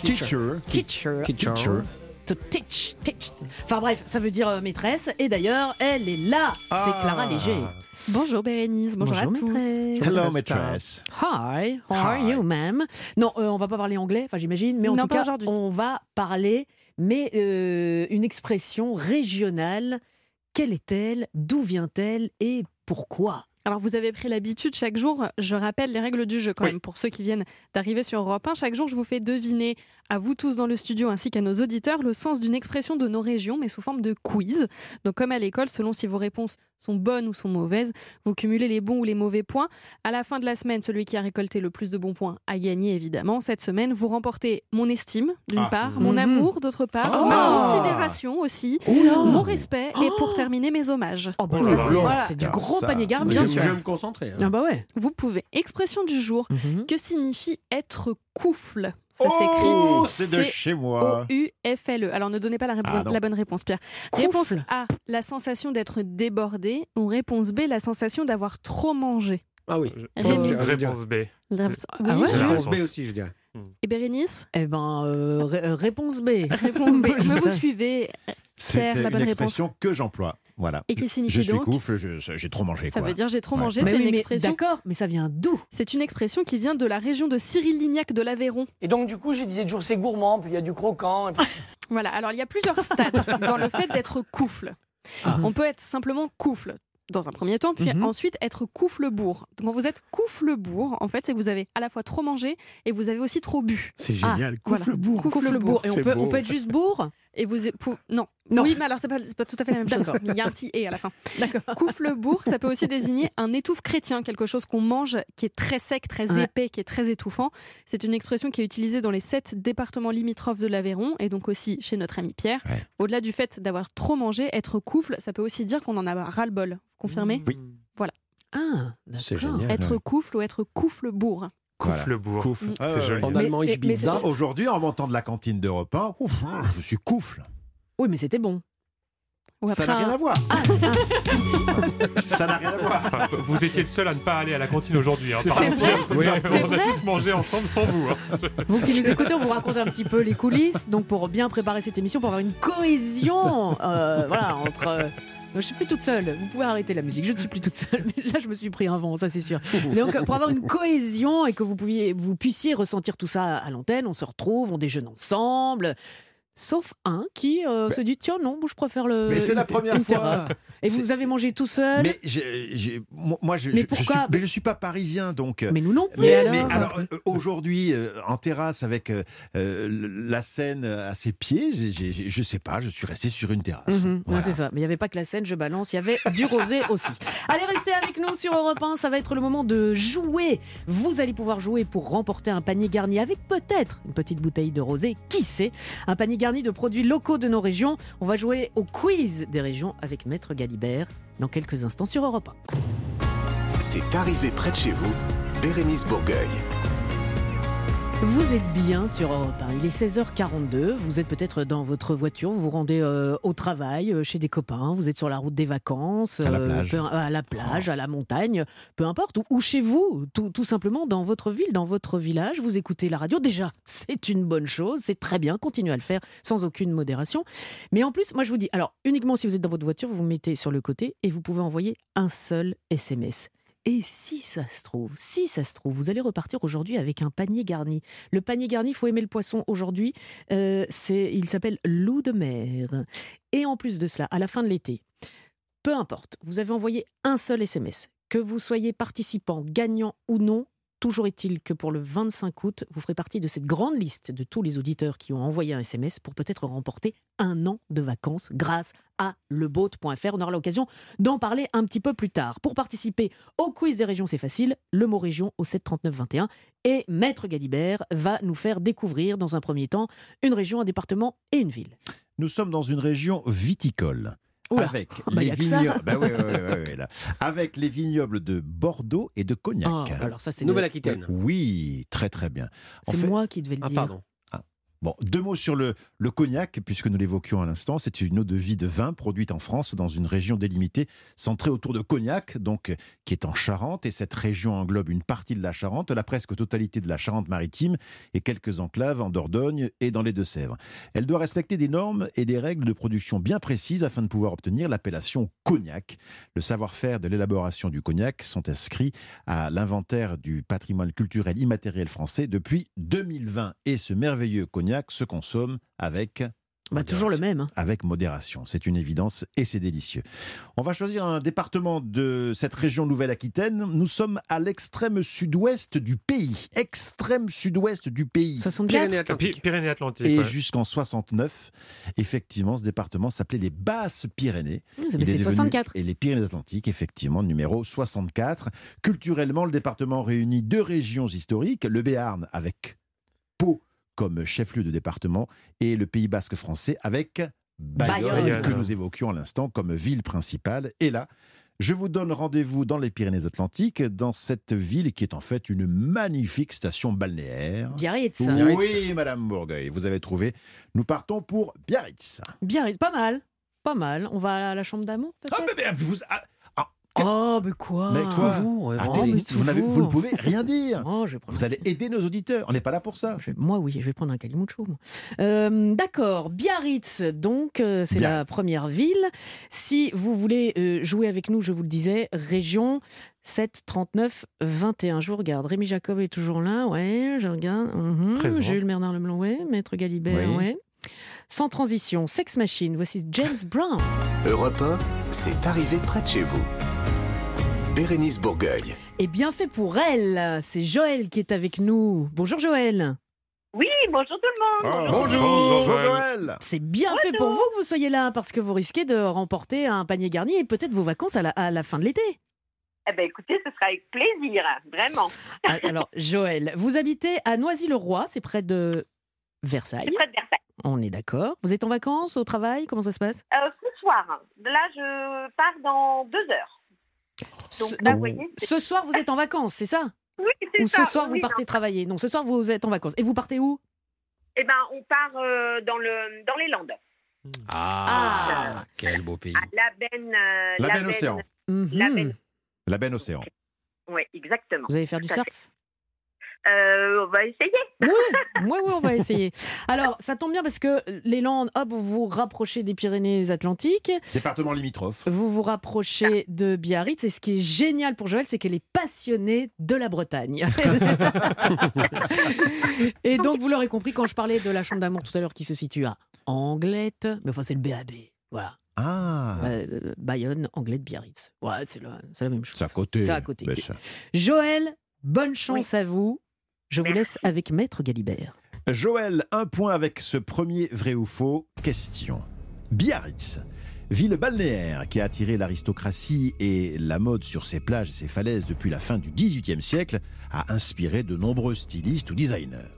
Teacher. teacher, Teacher. to teach, teach. Enfin bref, ça veut dire euh, maîtresse. Et d'ailleurs, elle est là. C'est Clara Léger. Bonjour Bérénice, bonjour, à tous. maîtresse. Hello, Hello, maîtresse. Hi, how are Hi. you, ma'am? Non, euh, on va pas parler anglais, enfin j'imagine, mais en Non, tout cas, on va parler, mais euh, une expression régionale. Quelle est-elle? D'où vient-elle? Et pourquoi? Alors vous avez pris l'habitude, chaque jour, je rappelle les règles du jeu quand Oui. même, pour ceux qui viennent d'arriver sur Europe 1. Chaque jour, je vous fais deviner à vous tous dans le studio ainsi qu'à nos auditeurs le sens d'une expression de nos régions, mais sous forme de quiz. Donc comme à l'école, selon si vos réponses sont bonnes ou sont mauvaises, vous cumulez les bons ou les mauvais points. À la fin de la semaine, celui qui a récolté le plus de bons points a gagné évidemment. Cette semaine, vous remportez mon estime d'une Ah. part, mon Mhm. amour d'autre part, Oh. ma considération aussi, mon respect et pour terminer mes hommages. Oh, bah, ça, c'est, voilà, du gros ça, panier garni. Je bien vais sûr. je vais me concentrer. hein. Ah bah ouais. Vous pouvez. Expression du jour. Mhm. Que signifie être coufle Ça Oh, s'écrit c'est de chez moi. O-U-F-L-E. E. Alors ne donnez pas la, répo- Ah, la bonne réponse, Pierre. Réponse A, la sensation d'être débordé. Ou réponse B, la sensation d'avoir trop mangé. Ah oui. Rémi. je- je- Réponse B. Réponse- Ah Oui, ouais je- La Réponse B réponse. aussi, je dirais. Et Bérénice? Eh ben, euh, euh, réponse B. Réponse B. Mais vous suivez. C'est une bonne expression que j'emploie. Voilà. Et qui signifie Je suis donc coufle, j'ai trop mangé. Ça quoi. veut dire j'ai trop Ouais. mangé. Mais C'est oui, une mais expression. d'accord, mais ça vient d'où? C'est une expression qui vient de la région de Cyril Lignac de l'Aveyron. Et donc, du coup, je disais toujours c'est gourmand, puis il y a du croquant. et puis- Voilà, alors il y a plusieurs stades dans le fait d'être coufle. Ah. On peut être simplement coufle dans un premier temps, puis Mhm. ensuite être coufle-bourg. Donc quand vous êtes coufle-bourg, en fait, c'est que vous avez à la fois trop mangé et vous avez aussi trop bu. C'est Ah, génial. voilà. Coufle-bourg. Coufle-bourg. Et on C'est peut, on peut être juste bourg Et vous pou- non. Non. Oui, mais alors c'est pas, pas tout à fait la même chose. D'accord. Il y a un petit et à la fin. D'accord. Coufle-bourg, ça peut aussi désigner un étouffe chrétien, quelque chose qu'on mange qui est très sec, très Ouais. épais, qui est très étouffant. C'est une expression qui est utilisée dans les sept départements limitrophes de l'Aveyron et donc aussi chez notre ami Pierre. Ouais. Au-delà du fait d'avoir trop mangé, être coufle, ça peut aussi dire qu'on en a ras-le-bol. Confirmé Oui. Ah, C'est d'accord. génial. Être coufle ou être coufle-bourg. Coufle-bourg. Coufle. Mm. Ah, C'est joli. En allemand, mais- ich bin mais-. Aujourd'hui, en montant de la cantine de repas, ouf, je suis coufle. Oui, mais c'était bon. Ou Ça après n'a rien à voir. Ah, ah, Ça n'a rien à voir. Enfin, vous étiez le seul à ne pas aller à la cantine aujourd'hui. Hein, C'est vrai oui, on a tous mangé ensemble sans vous. hein. vous qui nous écoutez, on vous raconte un petit peu les coulisses, donc pour bien préparer cette émission, pour avoir une cohésion, euh, voilà, entre. euh, je suis plus toute seule. Vous pouvez arrêter la musique. Je ne suis plus toute seule. Mais là, je me suis pris un vent, ça c'est sûr. Donc, pour avoir une cohésion et que vous, pouviez, vous puissiez ressentir tout ça à l'antenne, on se retrouve, on déjeune ensemble. Sauf un qui euh, se dit tiens non, moi, je préfère le. Mais c'est la première une fois. terrasse. Et vous avez mangé tout seul. Mais j'ai- moi, moi, je, Mais je- je pourquoi suis, mais je suis pas parisien, donc. euh, Mais nous non plus. Mais, alors. euh, aujourd'hui, euh, en terrasse avec euh, la Seine à ses pieds, j'ai- je sais pas, je suis resté sur une terrasse. Voilà. c'est ça. Mais il n'y avait pas que la scène, je balance, il y avait du rosé aussi. Allez, restez avec nous sur Europe 1, ça va être le moment de jouer. Vous allez pouvoir jouer pour remporter un panier garni avec peut-être une petite bouteille de rosé, qui sait? Un panier garni de produits locaux de nos régions. On va jouer au quiz des régions avec Maître Galibert dans quelques instants sur Europe 1. C'est arrivé près de chez vous. Bérénice Bourgueil. Vous êtes bien sur Europe 1. Il est 16h42. Vous êtes peut-être dans votre voiture. Vous vous rendez euh, au travail, euh, chez des copains. Vous êtes sur la route des vacances. À la euh, plage. peu- à la plage, à la montagne. Peu importe. Ou, ou chez vous. Tout, tout simplement dans votre ville, dans votre village. Vous écoutez la radio. Déjà, c'est une bonne chose. C'est très bien. Continuez à le faire sans aucune modération. Mais en plus, moi, je vous dis, alors, uniquement si vous êtes dans votre voiture, vous vous mettez sur le côté et vous pouvez envoyer un seul SMS. Et si ça se trouve, si ça se trouve, vous allez repartir aujourd'hui avec un panier garni. Le panier garni, faut aimer le poisson aujourd'hui. Euh, c'est, il s'appelle loup de mer. Et en plus de cela, à la fin de l'été, peu importe, vous avez envoyé un seul SMS. Que vous soyez participant, gagnant ou non, toujours est-il que pour le 25 août, vous ferez partie de cette grande liste de tous les auditeurs qui ont envoyé un SMS pour peut-être remporter un an de vacances grâce à leboat.fr. On aura l'occasion d'en parler un petit peu plus tard. Pour participer au quiz des régions, c'est facile. Le mot région au 73921. Et Maître Galibert va nous faire découvrir dans un premier temps une région, un département et une ville. Nous sommes dans une région viticole. Oula. Avec, bah, les vignobles, bah ouais, ouais, ouais, ouais, ouais, là. avec les vignobles de Bordeaux et de Cognac. Ah, alors ça, c'est Nouvelle-Aquitaine. Oui, très très bien. En C'est fait- moi qui devais le Ah, dire. pardon. Bon, deux mots sur le, cognac, puisque nous l'évoquions à l'instant. C'est une eau de vie de vin produite en France dans une région délimitée, centrée autour de Cognac, donc qui est en Charente. Et cette région englobe une partie de la Charente, la presque totalité de la Charente-Maritime et quelques enclaves en Dordogne et dans les Deux-Sèvres. Elle doit respecter des normes et des règles de production bien précises afin de pouvoir obtenir l'appellation cognac. Le savoir-faire de l'élaboration du cognac sont inscrits à l'inventaire du patrimoine culturel immatériel français depuis 2020. Et ce merveilleux cognac se consomme avec Bah, toujours le même. hein. avec modération. C'est une évidence et c'est délicieux. On va choisir un département de cette région Nouvelle-Aquitaine. Nous sommes à l'extrême sud-ouest du pays. Extrême sud-ouest du pays. 64 Pyrénées-Atlantiques. Py- Pyrénées-Atlantiques. Et ouais. jusqu'en 69, effectivement, ce département s'appelait les Basses-Pyrénées. C'est devenu- 64. Et les Pyrénées-Atlantiques, effectivement, numéro 64. Culturellement, le département réunit deux régions historiques, le Béarn avec Pau comme chef-lieu de département et le Pays basque français avec Bayonne, Bayonne. que nous évoquions à l'instant comme ville principale. Et là, je vous donne rendez-vous dans les Pyrénées-Atlantiques, dans cette ville qui est en fait une magnifique station balnéaire. Biarritz. Oui, Madame Bourgueil, vous avez trouvé. Nous partons pour Biarritz. Biarritz, pas mal. Pas mal. On va à la chambre d'amour, Ah, peut-être mais, mais vous, ah, Oh, mais quoi Mais toi, Toujours, ouais, ah, mais vous, n'avez- toujours. vous ne pouvez rien dire. Oh, je vais prendre Vous allez aider nos auditeurs. On n'est pas là pour ça. Je- Moi, oui, je vais prendre un Kalimucho. moi. Euh, D'accord, Biarritz, donc, euh, c'est la première ville. Si vous voulez euh, jouer avec nous, je vous le disais, région 7 39 21. Je vous regarde. Rémi Jacob est toujours là, ouais, je regarde. Présent. Jules Bernard Leblanc, ouais. Maître Galibert, Oui. ouais. Sans transition, Sex Machine, voici James Brown. Europe 1, c'est arrivé près de chez vous. Bérénice Bourgueil. Et bien fait pour elle, c'est Joël qui est avec nous. Bonjour Joël. Oui, bonjour tout le monde. bonjour, Bonjour, Joël. C'est bien fait pour vous que vous soyez là parce que vous risquez de remporter un panier garni et peut-être vos vacances à la, à la fin de l'été. Eh ben écoutez, ce sera avec plaisir, vraiment. Ah, Alors, Joël, vous habitez à Noisy-le-Roi, c'est près de Versailles. C'est près de Versailles. On est d'accord. Vous êtes en vacances, au travail? Comment ça se passe? Euh, ce soir, là, je pars dans deux heures. Donc ce, là, donc, vous voyez, c'est- ce soir, vous êtes en vacances, c'est ça? Oui, c'est Ou ça. ce soir, oui, vous partez non. travailler? Non, ce soir, vous êtes en vacances. Et vous partez où? Eh ben, on part euh, dans le dans les Landes, Ah. quel beau pays. à la Benne. euh, La la benne océan. Mhm. La benne. La benne océan. Oui, exactement. Vous allez faire du Tout surf? Euh, on va essayer. Oui, oui, oui, on va essayer. Alors, ça tombe bien parce que les Landes, hop, vous vous rapprochez des Pyrénées-Atlantiques. Département limitrophe. Vous vous rapprochez de Biarritz et ce qui est génial pour Joël, c'est qu'elle est passionnée de la Bretagne. et donc, vous l'aurez compris quand je parlais de la chambre d'amour tout à l'heure qui se situe à Anglette, mais enfin, c'est le BAB. Voilà. Ah, Euh, Bayonne, Anglette, Biarritz. Ouais, c'est la, même chose. c'est à côté. C'est à côté. Ça- Joël, bonne chance à vous. Je vous laisse avec Maître Galibert. Joël, un point avec ce premier vrai ou faux. Question. Biarritz, ville balnéaire qui a attiré l'aristocratie et la mode sur ses plages et ses falaises depuis la fin du XVIIIe siècle, a inspiré de nombreux stylistes ou designers.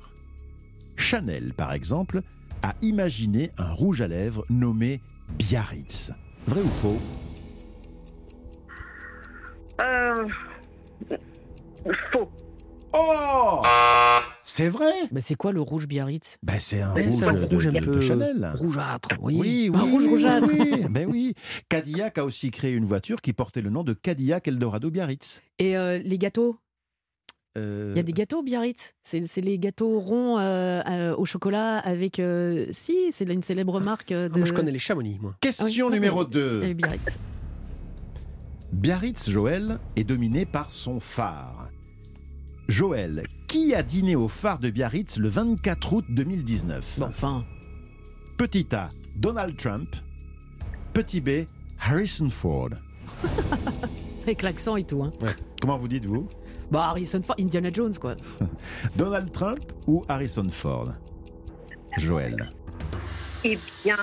Chanel, par exemple, a imaginé un rouge à lèvres nommé Biarritz. Vrai ou faux? Euh, faux. Oh C'est vrai Bah, c'est quoi le rouge Biarritz? Ben, C'est un Mais rouge, un de- rouge un de, peu Chanel. rougeâtre, oui. Oui, Un rouge rougeâtre. oui. Ben oui. Cadillac a aussi créé une voiture qui portait le nom de Cadillac Eldorado Biarritz. Et euh, les gâteaux? Euh, Il y a des gâteaux Biarritz? C'est c'est les gâteaux ronds euh, euh, au chocolat avec. euh, si, c'est une célèbre marque euh, de. Moi, je connais les chamonix, moi. Question Ah oui. numéro Et 2. les Biarritz. Biarritz, Joël, est dominé par son phare. Joël, qui a dîné au phare de Biarritz le 24 août 2019 Bon, enfin. Petit A, Donald Trump. Petit B, Harrison Ford. Avec l'accent et tout. Hein. Comment vous dites-vous? Bah, Harrison Ford, Indiana Jones, quoi. Donald Trump ou Harrison Ford? Joël. Eh bien,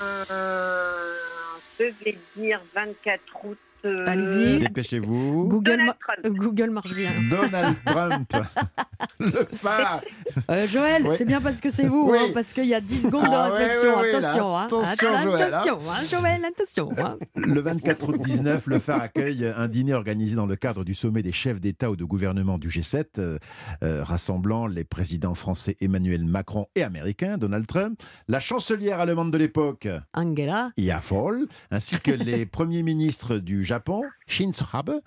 je vais dire 24 août. Euh, Allez-y. Dépêchez-vous. Google, Donald Trump. euh, Google marche bien. Donald Trump. le phare. Euh, Joël, Ouais. c'est bien parce que c'est vous, Oui. hein, parce qu'il y a 10 secondes Ah de réflexion. ouais, ouais, là, attention, hein. attention, Att- Joël, attention, hein, Joël, attention. hein. Le 24 août 19, le phare accueille un dîner organisé dans le cadre du sommet des chefs d'État ou de gouvernement du G7, euh, euh, rassemblant les présidents français Emmanuel Macron et américain Donald Trump, la chancelière allemande de l'époque Angela. Ia Foll, ainsi que les premiers ministres du Japon, Shinzo Abe,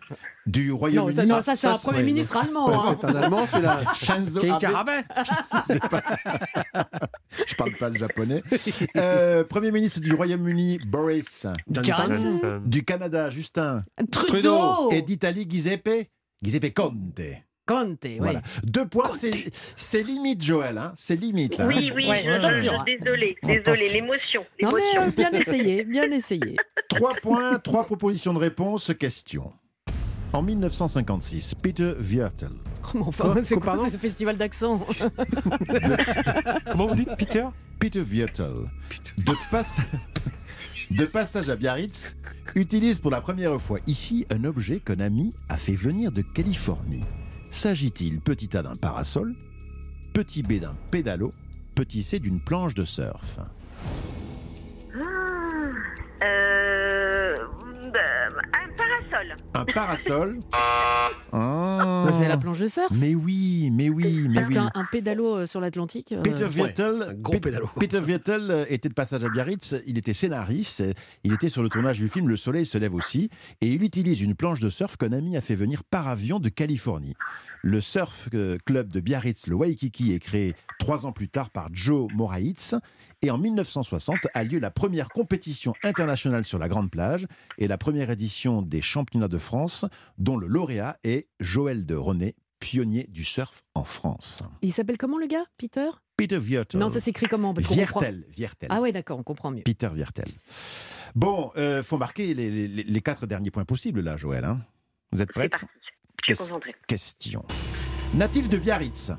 du Royaume-Uni. ça, non, ça, c'est un c'est- Premier ministre allemand. Hein. c'est un allemand, celui-là. Shinzo Abe. pas- Je parle pas le japonais. Euh, Premier ministre du Royaume-Uni, Boris. Johnson. Johnson. Du Canada, Justin. Trudeau. Et d'Italie, Giuseppe. Giuseppe Conte. Conte, oui. Voilà. Deux points, c'est limite, Joël. Hein c'est limite. Oui, oui, Ouais, je, attention, je- désolé, désolé, l'émotion, Non, mais euh, bien essayé, bien essayé. Trois points, trois propositions de réponse. Question. En 1956, Peter Viertel, Comment enfin, Quoi c'est Quoi, ce festival d'accent Comment vous dites, Peter Peter Viertel, de, de passage à Biarritz, utilise pour la première fois ici un objet qu'un ami a fait venir de Californie. S'agit-il, petit A, d'un parasol, petit B, d'un pédalo, petit C, d'une planche de surf? Euh, un parasol. Un parasol Ah. Bah, C'est la planche de surf. Mais oui, mais oui, mais Parce oui. qu'un un pédalo euh, sur l'Atlantique. euh, Peter Viertel, un gros pédalo. Peter Viertel euh, était de passage à Biarritz, il était scénariste, euh, il était sur le tournage du film Le Soleil se lève aussi, et il utilise une planche de surf qu'un ami a fait venir par avion de Californie. Le surf euh, club de Biarritz, le Waikiki, est créé trois ans plus tard par Joe Moraitz, et en 1960 a lieu la première compétition internationale sur la grande plage et la première édition des championnats de France, dont le lauréat est Joël de René, pionnier du surf en France. Il s'appelle comment le gars? Peter? Peter Viertel. Non, ça s'écrit comment? Parce comprend- Viertel, Viertel. Ah ouais, d'accord, on comprend mieux. Peter Viertel. Bon, euh, faut marquer les, les- les quatre derniers points possibles là, Joël. hein. Vous êtes prête. Je suis Qu'est-ce- concentrée. Question. Natif de Biarritz,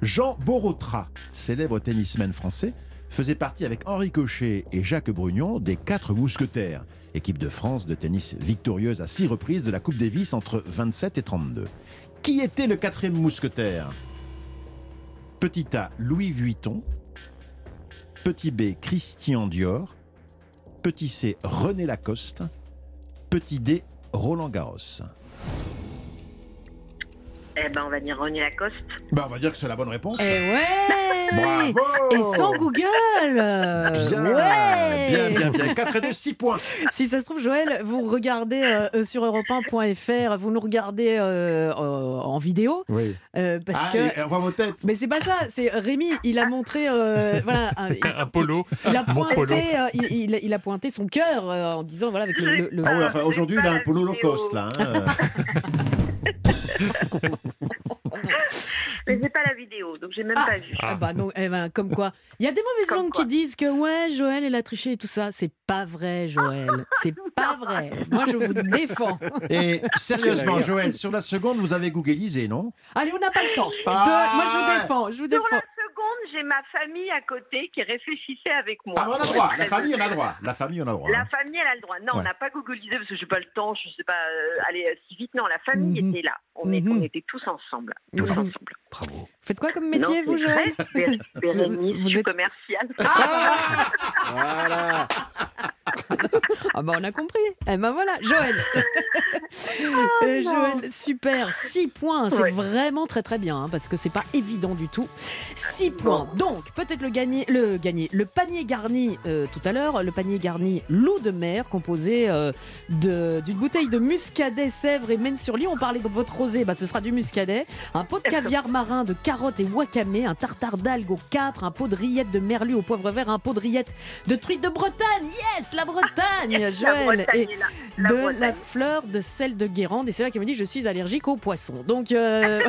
Jean Borotra, célèbre tennisman français, faisait partie avec Henri Cochet et Jacques Brugnon des quatre mousquetaires, équipe de France de tennis victorieuse à six reprises de la Coupe Davis entre 27 et 32. Qui était le quatrième mousquetaire? Petit A, Louis Vuitton. Petit B, Christian Dior. Petit C, René Lacoste. Petit D, Roland Garros. Eh ben, on va dire René Lacoste. Bah, on va dire que c'est la bonne réponse. Eh ouais Bravo Et sans Google Bien, ouais bien, bien, bien. 4 et 2, 6 points. Si ça se trouve, Joël, vous regardez euh, euh, sur europe1.fr, vous nous regardez euh, euh, en vidéo, Oui. euh, parce ah, que... et on voit vos têtes. Mais c'est pas ça, c'est Rémi, il a montré, euh, voilà, un- Un polo. il a polo. pointé, euh, il, il- il a pointé son cœur euh, en disant, voilà, avec le... le- le- Ah oui, enfin, aujourd'hui, il a un polo low cost, là. hein. Mais j'ai pas la vidéo, donc j'ai même Ah. pas vu. Ah bah non, eh ben, comme quoi. Il y a des mauvaises Comme langues quoi. qui disent que ouais, Joël, elle a triché et tout ça. C'est pas vrai, Joël. C'est pas vrai. Moi, je vous défends. Et sérieusement, Joël, sur la seconde, vous avez googlisé, non? Allez, on n'a pas le temps. Ah. De- Moi, je vous défends. Je vous Sur défends. J'ai ma famille à côté qui réfléchissait avec moi. Ah, on a droit. La famille, on a droit. La famille, on a droit. La famille, elle a le droit. Non, Ouais. on n'a pas googlisé parce que j'ai pas le temps, je sais pas euh, aller euh, si vite. Non, la famille Mhm. était là. On, est- Mhm. on était tous ensemble. Tous Mhm. ensemble. Bravo. Faites quoi comme métier, Non, vous, Joël Bérénice, Vous êtes- commerciale. Voilà. Ah bah on a compris. Eh ben voilà, Joël. Euh, Joël, super. 6 points, c'est Ouais. vraiment très très bien hein, parce que c'est pas évident du tout. 6 points. Donc peut-être le gagner, le gagner, le panier garni euh, tout à l'heure, le panier garni loup de mer composé euh, de- d'une bouteille de muscadet, sèvres et Maine-sur-Lie. On parlait de votre rosé, bah ce sera du muscadet. Un pot de caviar marin, de carottes et wakame, un tartare d'algues au capre, un pot de rillettes de merlu au poivre vert, un pot de rillettes de truite de Bretagne. Yes, la Bretagne, La Joël. Bretagne Et là. La de Bretagne. la fleur de sel de Guérande. Et c'est là qu'elle me dit je suis allergique aux poissons. Donc euh,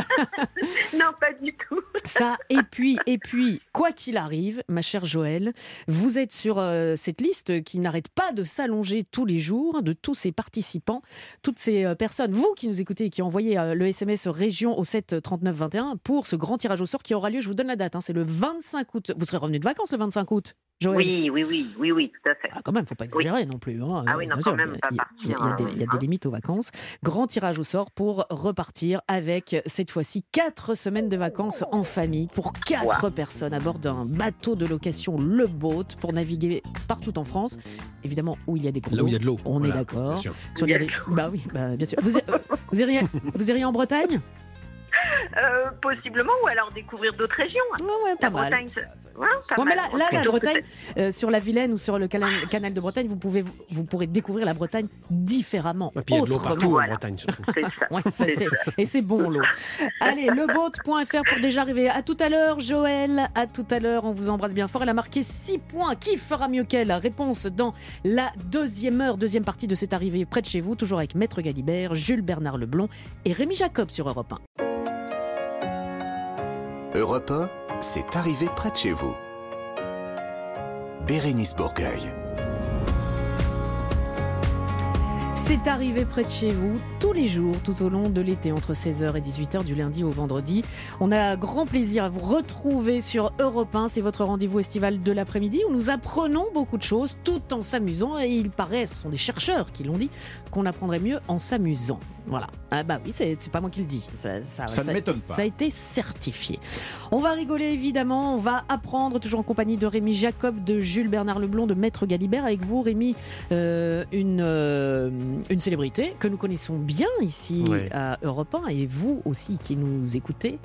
Non, pas du tout. ça, et puis, et puis, quoi qu'il arrive, ma chère Joëlle, vous êtes sur euh, cette liste qui n'arrête pas de s'allonger tous les jours de tous ces participants, toutes ces euh, personnes, vous qui nous écoutez et qui envoyez le SMS région au 7 39 21 pour ce grand tirage au sort qui aura lieu, je vous donne la date, hein, c'est le 25 août. Vous serez revenu de vacances le 25 août, Joël? Oui, oui, oui, oui, oui, tout à fait. ah, quand même, faut pas exagérer non plus. hein. Ah oui, non, quand même, pas il y a- il y a- il y a des- il y a des partir, limites aux vacances. Grand tirage au sort pour repartir avec cette fois-ci quatre semaines de vacances en famille pour quatre personnes à bord d'un bateau de location Le Boat pour naviguer partout en France. Évidemment, où il y a des cours Là où il y a d'eau. de l'eau. On Voilà, est d'accord. bien sûr. Sur les- Bah oui, bah, bien sûr. Vous, euh, vous, iriez, vous iriez en Bretagne? Euh, possiblement, ou alors découvrir d'autres régions. Ouais, ouais, pas La mal. Bretagne, c'est- ouais, pas Ouais, mais là, là, la Bretagne, euh, sur la Vilaine ou sur le canal, canal de Bretagne, vous, pouvez, vous pourrez découvrir la Bretagne différemment. Et puis il y a de l'eau partout en. Bretagne. surtout. ça. et c'est bon l'eau. Allez, leboat.fr pour déjà arriver. À tout à l'heure, Joël. À tout à l'heure, on vous embrasse bien fort. Elle a marqué 6 points. Qui fera mieux qu'elle? Réponse dans la deuxième heure, deuxième partie de cette arrivée près de chez vous, toujours avec Maître Galibert, Jules Bernard Leblond et Rémi Jacob sur Europe 1. Europe 1, c'est arrivé près de chez vous. Bérénice Bourgueil. C'est arrivé près de chez vous tous les jours tout au long de l'été entre 16h et 18h du lundi au vendredi. On a grand plaisir à vous retrouver sur Europe 1. C'est votre rendez-vous estival de l'après-midi où nous apprenons beaucoup de choses tout en s'amusant. Et il paraît, ce sont des chercheurs qui l'ont dit, qu'on apprendrait mieux en s'amusant. Voilà. Ah bah oui, c'est pas moi qui le dis. Ça, ça- Ça ne m'étonne pas. Ça a été certifié. On va rigoler évidemment, on va apprendre toujours en compagnie de Rémi Jacob, de Jules Bernard Leblond, de Maître Galibert. Avec vous, Rémi, euh, une, euh, une célébrité que nous connaissons bien ici à Europe 1 et vous aussi qui nous écoutez.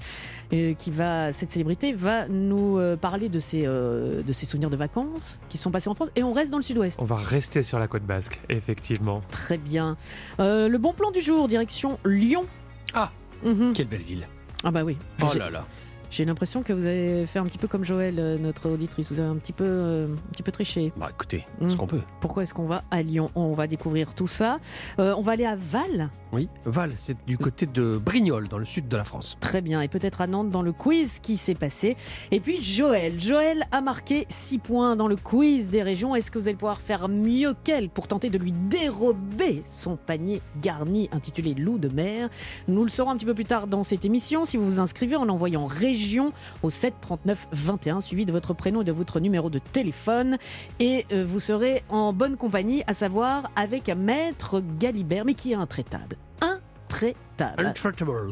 euh, qui va, cette célébrité va nous euh, parler de ses, euh, de ses souvenirs de vacances qui sont passés en France et on reste dans le sud-ouest. On va rester sur la côte basque, effectivement. Très bien. Euh, le bon plan du jour, direction Lyon. Ah, Mhm. quelle belle ville. Ah bah oui. Oh là là. J'ai l'impression que vous avez fait un petit peu comme Joël, euh, notre auditrice. Vous avez un petit peu, euh, un petit peu triché. Bah écoutez, Mm. ce qu'on peut. Pourquoi est-ce qu'on va à Lyon? On va découvrir tout ça. Euh, on va aller à Val. Oui, Val, c'est du côté de Brignoles, dans le sud de la France. Très bien. Et peut-être à Nantes dans le quiz qui s'est passé. Et puis Joël. Joël a marqué 6 points dans le quiz des régions. Est-ce que vous allez pouvoir faire mieux qu'elle pour tenter de lui dérober son panier garni intitulé Loup de mer? Nous le saurons un petit peu plus tard dans cette émission. Si vous vous inscrivez en envoyant région au 7 39 21, suivi de votre prénom et de votre numéro de téléphone. Et euh, vous serez en bonne compagnie, à savoir avec maître Galibert, mais qui est intraitable. Intraitable.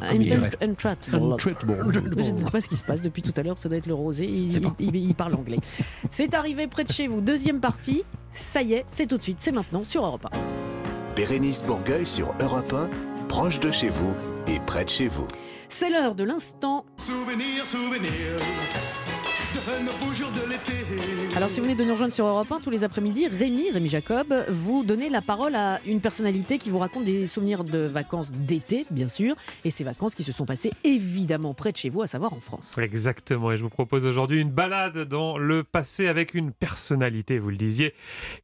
Comme il dirait. Untraitable. Je ne sais pas ce qui se passe depuis tout à l'heure, ça doit être le rosé, il, C'est pas. il- il- il parle anglais. C'est arrivé près de chez vous, deuxième partie, ça y est, c'est tout de suite, c'est maintenant sur Europe 1. Bérénice Bourgueil sur Europe 1, proche de chez vous et près de chez vous. C'est l'heure de l'instant. Souvenir, souvenir Alors si vous venez de nous rejoindre sur Europe 1 tous les après-midi, Rémi, Rémi Jacob, vous donnez la parole à une personnalité qui vous raconte des souvenirs de vacances d'été, bien sûr, et ces vacances qui se sont passées évidemment près de chez vous, à savoir en France. Exactement, et je vous propose aujourd'hui une balade dans le passé avec une personnalité, vous le disiez,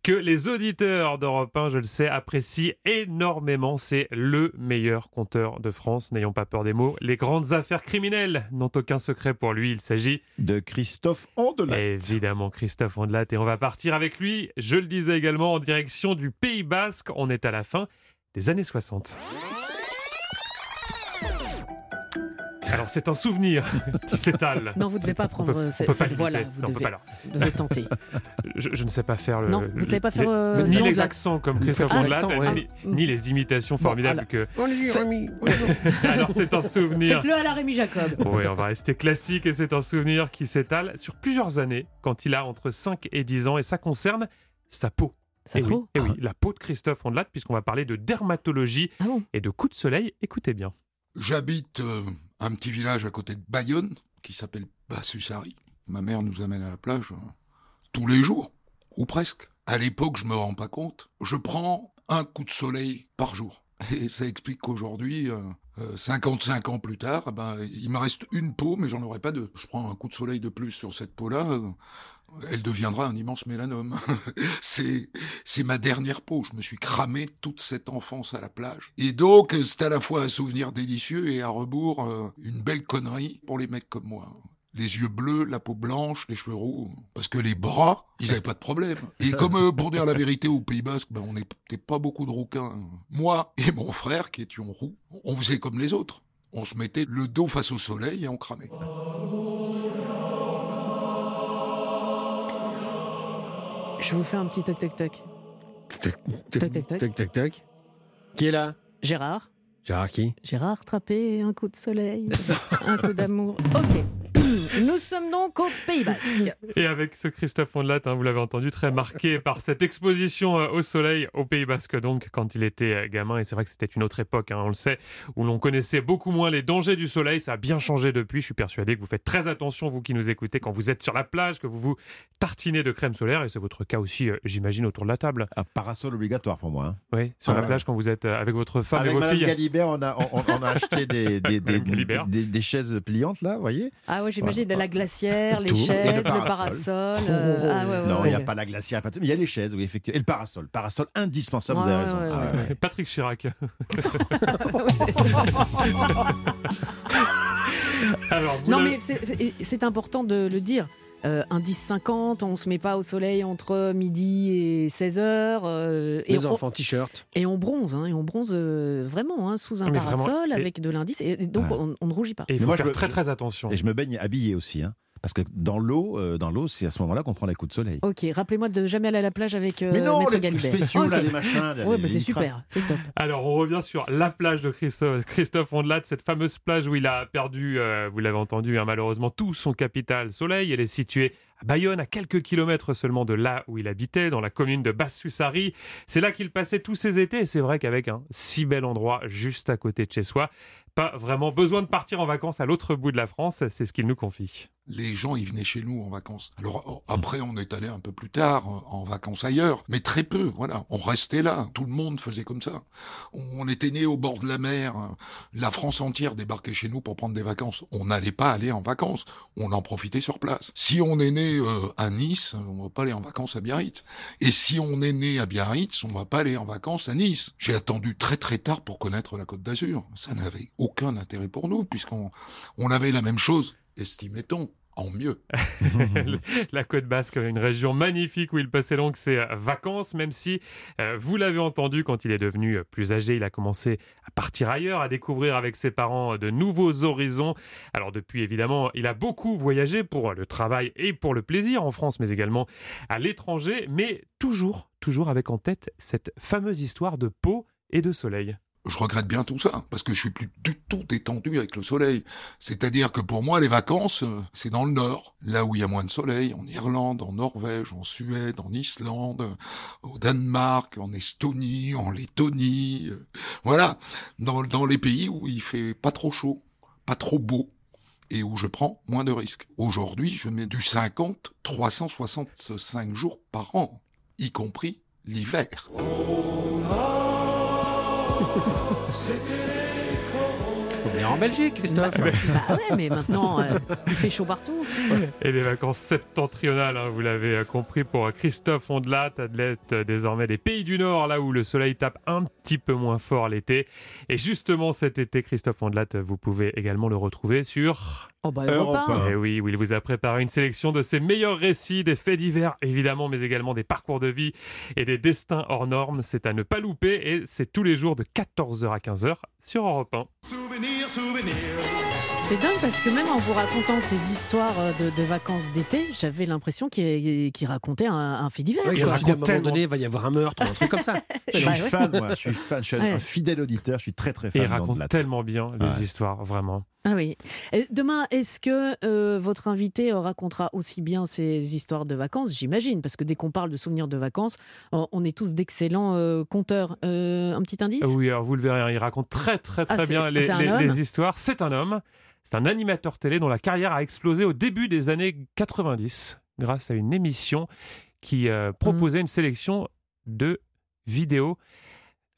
que les auditeurs d'Europe 1, je le sais, apprécient énormément. C'est le meilleur conteur de France, n'ayons pas peur des mots. Les grandes affaires criminelles n'ont aucun secret pour lui, il s'agit De Christophe Andelat. évidemment Christophe Andelat, et on va partir avec lui, je le disais également, en direction du Pays Basque. On est à la fin des années 60. Alors c'est un souvenir qui s'étale. Non, vous ne devez pas prendre euh, On cette, cette Non, vous on peut devez, pas là. vous devez tenter. Je, je ne sais pas faire le. Non, vous ne savez pas faire, les- euh, ni Jean les accents comme Christophe ouais. ni, ni les imitations Bon, formidables que. Rémi, Alors c'est un souvenir. Faites-le à la Rémi Jacob. Oui, on va rester classique et c'est un souvenir qui s'étale sur plusieurs années quand il a entre 5 et 10 ans et ça concerne sa peau. Ça et se oui, et oui, la peau de Christophe Ondelat, puisqu'on va parler de dermatologie Ah bon et de coups de soleil. Écoutez bien. J'habite euh, un petit village à côté de Bayonne qui s'appelle Bassusari. Ma mère nous amène à la plage euh, tous les jours, ou presque. À l'époque, je me rends pas compte. Je prends un coup de soleil par jour. Et ça explique qu'aujourd'hui, euh, euh, 55 ans plus tard, eh ben, il me reste une peau, mais j'en aurai pas deux. Je prends un coup de soleil de plus sur cette peau-là, euh, elle deviendra un immense mélanome. c'est, c'est ma dernière peau. Je me suis cramé toute cette enfance à la plage. Et donc, c'est à la fois un souvenir délicieux et à rebours euh, une belle connerie pour les mecs comme moi. Les yeux bleus, la peau blanche, les cheveux roux. Parce que les bras, ils avaient pas de problème. Et comme, euh, pour dire la vérité, au Pays Basque, ben, on n'était pas beaucoup de rouquins. Moi et mon frère, qui étions roux, on faisait comme les autres. On se mettait le dos face au soleil et on cramait. Je vous fais un petit toc toc toc. Tac, tac, tac. tac, tac, tac. Qui est là? Gérard Gérard qui? Gérard attrapé un coup de soleil, un coup d'amour. Ok. Nous sommes donc au Pays Basque. Et avec ce Christophe Ondelat, hein, vous l'avez entendu, très marqué par cette exposition euh, au soleil au Pays Basque, donc quand il était euh, gamin. Et c'est vrai que c'était une autre époque, hein, on le sait, où l'on connaissait beaucoup moins les dangers du soleil. Ça a bien changé depuis. Je suis persuadé que vous faites très attention, vous qui nous écoutez, quand vous êtes sur la plage, que vous vous tartinez de crème solaire. Et c'est votre cas aussi, euh, j'imagine, autour de la table. Un parasol obligatoire pour moi. hein. Oui, sur Ah, la plage, quand vous êtes avec votre femme Avec et vos Madame filles. Galibert, on a, on, on a acheté des, des, des, Madame Galibert. des- des chaises pliantes, là, vous voyez Ah ouais, j'imagine de la glacière, les Tout. Et le chaises, le parasol. euh, ah ouais, ouais, Non, il ouais. n'y a pas la glacière, pas tout, mais il y a les chaises, oui, effectivement. Et le parasol. Parasol indispensable, vous avez ouais, raison. ouais, Ah, ouais, ouais. Patrick Chirac. Alors, Non mais c'est important de le dire. Euh, indice 50, on se met pas au soleil entre midi et 16 heures. euh, et Les on- enfants, t-shirt. Et on bronze, hein, et on bronze euh, vraiment hein, sous un Ah, vraiment, parasol et- avec de l'indice. Et, donc Ouais. on, on ne rougit pas. Et il Mais faut moi, faire je me- très très attention. Et je me baigne habillé aussi, hein, parce que dans l'eau, euh, dans l'eau, c'est à ce moment-là qu'on prend les coups de soleil. Ok, rappelez-moi de jamais aller à la plage avec euh, mais non, Maître les trucs Galibert. spéciaux, là, les machins. Ouais, bah, c'est super, c'est top. Alors, on revient sur la plage de Christophe, Christophe Ondelat, cette fameuse plage où il a perdu, euh, vous l'avez entendu, hein, malheureusement, tout son capital soleil. Elle est située Bayonne, à quelques kilomètres seulement de là où il habitait, dans la commune de Basse-Sussari. C'est là qu'il passait tous ses étés. Et c'est vrai qu'avec un si bel endroit juste à côté de chez soi, pas vraiment besoin de partir en vacances à l'autre bout de la France. C'est ce qu'il nous confie. les gens, ils venaient chez nous en vacances. Alors oh, après, on est allé un peu plus tard euh, en vacances ailleurs, mais très peu, voilà. On restait là, tout le monde faisait comme ça. On était né au bord de la mer, la France entière débarquait chez nous pour prendre des vacances. On n'allait pas aller en vacances, on en profitait sur place. Si on est né euh, à Nice, on va pas aller en vacances à Biarritz. Et si on est né à Biarritz, on va pas aller en vacances à Nice. J'ai attendu très très tard pour connaître la Côte d'Azur. Ça n'avait aucun intérêt pour nous, puisqu'on on avait la même chose, estimait-on, en mieux. la Côte Basque, une région magnifique où il passait donc ses euh, vacances, même si, euh, vous l'avez entendu, quand il est devenu euh, plus âgé, il a commencé à partir ailleurs, à découvrir avec ses parents de nouveaux horizons. Alors depuis, évidemment, il a beaucoup voyagé pour le travail et pour le plaisir en France, mais également à l'étranger, mais toujours, toujours avec en tête cette fameuse histoire de peau et de soleil. Je regrette bien tout ça, parce que je suis plus du tout détendu avec le soleil. C'est-à-dire que pour moi, les vacances, euh, c'est dans le nord, là où il y a moins de soleil, en Irlande, en Norvège, en Suède, en Islande, euh, au Danemark, en Estonie, en Lettonie. euh, Voilà, dans, dans les pays où il fait pas trop chaud, pas trop beau. Et où je prends moins de risques. Aujourd'hui, je mets du 50, 365 jours par an, y compris l'hiver. Faut sit les venir en Belgique, Christophe. Bah ouais, mais maintenant, euh, il fait chaud partout. Et les vacances septentrionales, hein, vous l'avez euh, compris, pour Christophe Ondelat, athlète euh, désormais des pays du Nord, là où le soleil tape un petit peu moins fort l'été. Et justement cet été, Christophe Ondelat, vous pouvez également le retrouver sur... Oh bah, un. Eh oui, où il vous a préparé une sélection de ses meilleurs récits, des faits divers évidemment, mais également des parcours de vie et des destins hors normes. C'est à ne pas louper et c'est tous les jours de 14h à 15h sur Europe 1. Souvenir, souvenir. C'est dingue parce que même en vous racontant ces histoires euh, de, de vacances d'été, j'avais l'impression qu'il racontait un, un fait divers. Ouais, Il suis dit, à un raconte moment donné, il va y avoir un meurtre ou un truc comme ça. Je suis Bah ouais. fan, moi. Je suis fan. Je suis un- Ouais. un fidèle auditeur. Je suis très, très Et fan il raconte tellement bien les Ouais. histoires, vraiment. Ah oui. Et demain, est-ce que euh, votre invité euh, racontera aussi bien ses histoires de vacances? J'imagine, parce que dès qu'on parle de souvenirs de vacances, on est tous d'excellents euh, conteurs. Euh, un petit indice? Oui, alors vous le verrez, hein, il raconte très très très Ah, c'est- bien les histoires. C'est un homme, c'est un animateur télé dont la carrière a explosé au début des années 90 grâce à une émission qui euh, proposait une sélection de vidéos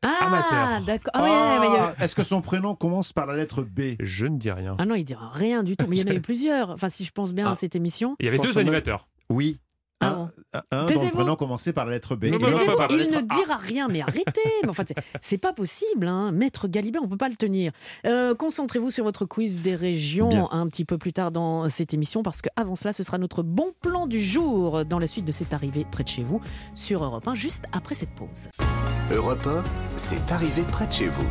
Ah, amateurs. d'accord. Ah, Ah, Est-ce que son prénom commence par la lettre B? Je ne dis rien. Ah non, il dira rien du tout. Mais il y en a eu plusieurs. Enfin, si je pense bien à cette émission. Il y avait deux animateurs. Oui. Un, un- un dont le Taisez-vous. prénom commençait par la lettre B. Non, Et non, non, l'autre pas par la il ne A. dira rien, mais arrêtez Mais enfin, c'est- pas possible, hein. Maître Galibert, on peut pas le tenir. Euh, Concentrez-vous sur votre quiz des régions Bien. un petit peu plus tard dans cette émission, parce qu'avant cela, ce sera notre bon plan du jour dans la suite de cette arrivée près de chez vous sur Europe 1, juste après cette pause. Europe 1, c'est arrivé près de chez vous.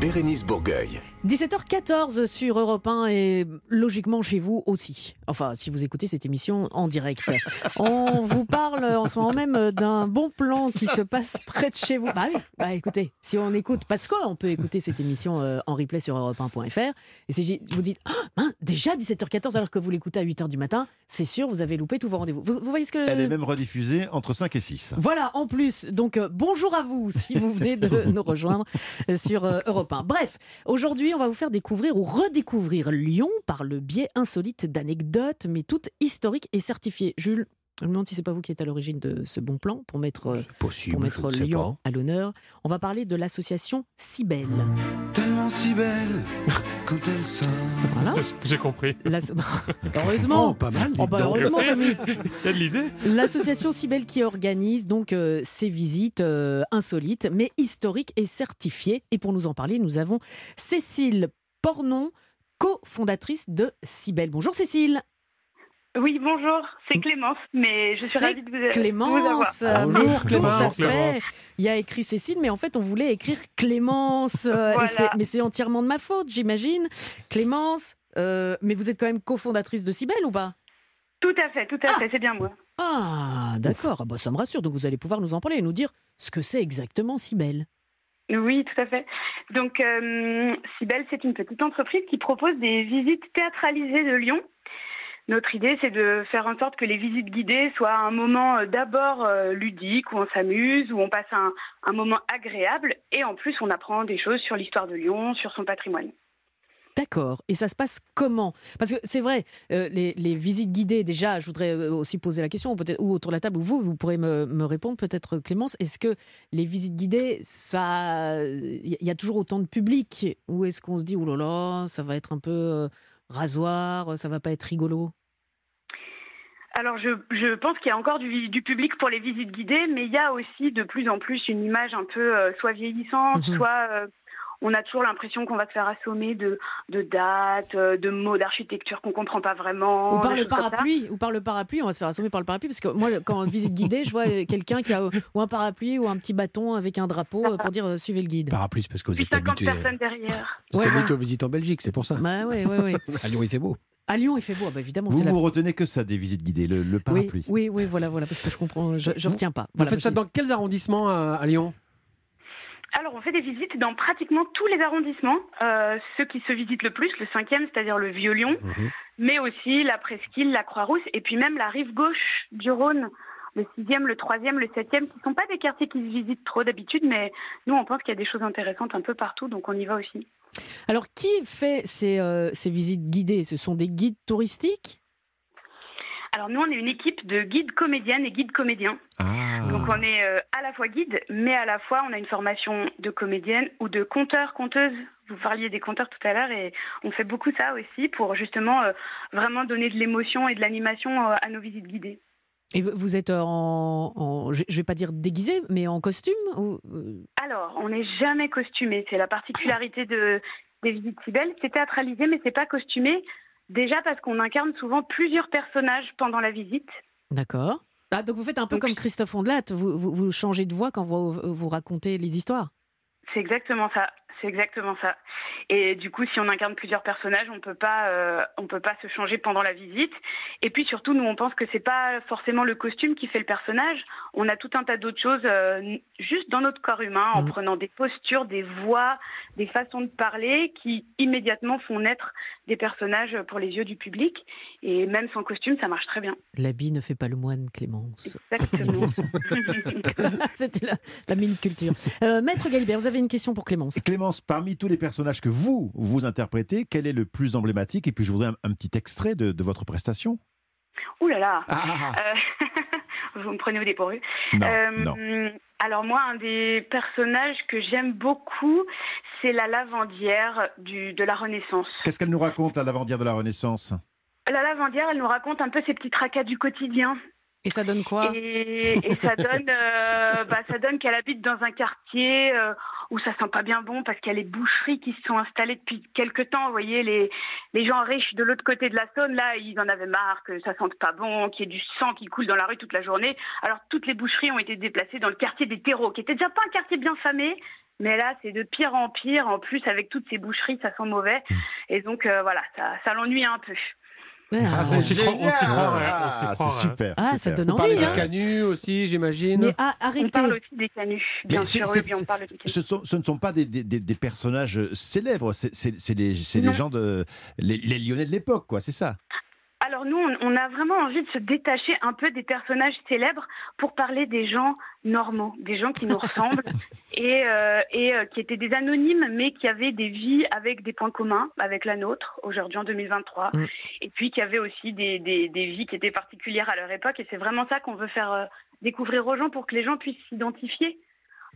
Bérénice Bourgueil. 17h14 sur Europe 1 et logiquement chez vous aussi. Enfin, si vous écoutez cette émission en direct. On vous parle en ce moment même d'un bon plan qui se passe près de chez vous. Bah oui, bah écoutez, si on écoute, parce qu'on peut écouter cette émission euh, en replay sur europe1.fr, et si vous dites, ah, déjà 17h14 alors que vous l'écoutez à 8h du matin, c'est sûr, vous avez loupé tous vos rendez-vous. Vous, vous voyez ce que... Elle est même rediffusée entre 5 et 6. Voilà, en plus. Donc, euh, bonjour à vous si vous venez de nous rejoindre sur euh, Europe 1. Bref, aujourd'hui, on va vous faire découvrir ou redécouvrir Lyon par le biais insolite d'anecdotes, mais toutes historiques et certifiées. Jules je me demande si c'est pas vous qui êtes à l'origine de ce bon plan pour mettre, euh, Possible, pour mettre Lyon à l'honneur. On va parler de l'association Cybelle. Tellement si belle quand elle sort. Voilà. J'ai compris. Heureusement. Oh, pas mal, Oh, bah, donc. heureusement, Rémi. Il y a de l'idée. L'association Cybelle qui organise donc euh, ces visites euh, insolites, mais historiques et certifiées. Et pour nous en parler, nous avons Cécile Pornon, cofondatrice de Cybelle. Bonjour Cécile. Oui, bonjour, c'est Clémence, mais je suis ravie de vous, de vous Clémence. avoir. euh, Bonjour, tout Clémence. Il y a écrit Cécile, mais en fait, on voulait écrire Clémence. Voilà. mais c'est entièrement de ma faute, j'imagine. Clémence, euh, mais vous êtes quand même cofondatrice de Cybelle ou pas? Tout à fait, tout à fait, c'est bien moi. Ah, d'accord. Ah bah, ça me rassure. Donc vous allez pouvoir nous en parler et nous dire ce que c'est exactement Cybelle. Oui, tout à fait. Donc, euh, Cybelle, c'est une petite entreprise qui propose des visites théâtralisées de Lyon. Notre idée, c'est de faire en sorte que les visites guidées soient un moment euh, d'abord euh, ludique, où on s'amuse, où on passe un, moment agréable, et en plus, on apprend des choses sur l'histoire de Lyon, sur son patrimoine. D'accord. Et ça se passe comment? Parce que c'est vrai, euh, les, visites guidées, déjà, je voudrais aussi poser la question, peut-être, ou autour de la table, ou vous, vous pourrez me, répondre, peut-être Clémence. Est-ce que les visites guidées, ça, il y a toujours autant de public? Ou est-ce qu'on se dit, oh là là, ça va être un peu rasoir, ça va pas être rigolo? Alors, je, je pense qu'il y a encore du, du public pour les visites guidées, mais il y a aussi de plus en plus une image un peu euh, soit vieillissante, Mhm. soit euh, on a toujours l'impression qu'on va se faire assommer de, de dates, euh, de mots d'architecture qu'on comprend pas vraiment. Ou par le parapluie, ou par le parapluie, on va se faire assommer par le parapluie, parce que moi, quand on visite guidée, je vois quelqu'un qui a ou un parapluie ou un petit bâton avec un drapeau euh, pour dire euh, suivez le guide. Parapluie, c'est parce que vous êtes 50 habitué. personnes derrière. Vous êtes Ouais, habitué voilà. aux visites en Belgique, c'est pour ça. Bah ouais, ouais, ouais. À Lyon, il fait beau. À Lyon, il fait beau, ah bah évidemment. Vous c'est la- vous retenez que ça des visites guidées, le, le Oui, parapluie. oui, oui, voilà, voilà, parce que je comprends, je, je retiens pas. Vous faites ça dans quels arrondissements à, à Lyon? Alors, on fait des visites dans pratiquement tous les arrondissements. Euh, ceux qui se visitent le plus, le cinquième, c'est-à-dire le Vieux-Lyon, Mhm. mais aussi la Presqu'île, la Croix-Rousse, et puis même la rive gauche du Rhône, le sixième, le troisième, le septième, qui ne sont pas des quartiers qui se visitent trop d'habitude, mais nous, on pense qu'il y a des choses intéressantes un peu partout, donc on y va aussi. Alors, qui fait ces, euh, ces visites guidées? Ce sont des guides touristiques? Alors, nous, on est une équipe de guides comédiennes et guides comédiens. Ah. Donc, on est euh, à la fois guide, mais à la fois, on a une formation de comédienne ou de conteur, conteuse. Vous parliez des conteurs tout à l'heure et on fait beaucoup ça aussi pour justement euh, vraiment donner de l'émotion et de l'animation euh, à nos visites guidées. Et vous- êtes en, en- je je vais pas dire déguisé, mais en costume ou, Alors, on n'est jamais costumé. C'est la particularité de, des visites si belles. C'est théâtralisé, mais c'est pas costumé. Déjà parce qu'on incarne souvent plusieurs personnages pendant la visite. D'accord. Ah, donc vous faites un peu comme Christophe Ondelat, vous, vous, vous changez de voix quand vous, vous racontez les histoires? C'est exactement ça. C'est exactement ça. Et du coup, si on incarne plusieurs personnages, on peut pas, euh, on peut pas se changer pendant la visite. Et puis surtout, nous, on pense que c'est pas forcément le costume qui fait le personnage. On a tout un tas d'autres choses euh, juste dans notre corps humain, en prenant des postures, des voix, des façons de parler, qui immédiatement font naître des personnages pour les yeux du public. Et même sans costume, ça marche très bien. L'habit ne fait pas le moine, Clémence. Exactement. C'était la, la mini culture. Euh, Maître Galibert, vous avez une question pour Clémence. Clémence, parmi tous les personnages que vous, vous interprétez, quel est le plus emblématique? Et puis je voudrais un, un petit extrait de, de votre prestation. Ouh là là Ah, Euh, Vous me prenez au dépourvu. Non, Euh, non. Alors moi, un des personnages que j'aime beaucoup, c'est la lavandière du, de la Renaissance. Qu'est-ce qu'elle nous raconte, la lavandière de la Renaissance? La lavandière, elle nous raconte un peu ses petits tracas du quotidien. Et ça donne quoi? Et, et ça donne, euh, bah, ça donne qu'elle habite dans un quartier euh, où ça sent pas bien bon parce qu'il y a les boucheries qui se sont installées depuis quelques temps. Vous voyez, les, les gens riches de l'autre côté de la Saône, là, ils en avaient marre que ça sente pas bon, qu'il y ait du sang qui coule dans la rue toute la journée. Alors toutes les boucheries ont été déplacées dans le quartier des terreaux, qui était déjà pas un quartier bien famé. Mais là, c'est de pire en pire. En plus, avec toutes ces boucheries, ça sent mauvais. Et donc, euh, voilà, ça, ça l'ennuie un peu. Ah, on s'y croit, on s'y ouais, Ah, on c'est super. Ah, ça super. donne Vous parlez envie. des hein. canuts aussi, j'imagine. Mais ah, On arrêtez. parle aussi des canuts. Bien Mais sûr, oui, on parle des canuts. Ce, sont- ce ne sont pas des, des- des- des personnages célèbres, c'est les, gens de. Les, les Lyonnais de l'époque, quoi, c'est ça? Alors nous, on, on a vraiment envie de se détacher un peu des personnages célèbres pour parler des gens normaux, des gens qui nous ressemblent et, euh, et euh, qui étaient des anonymes, mais qui avaient des vies avec des points communs avec la nôtre aujourd'hui en 2023, Mm. et puis qui avaient aussi des, des, des vies qui étaient particulières à leur époque. Et c'est vraiment ça qu'on veut faire euh, découvrir aux gens pour que les gens puissent s'identifier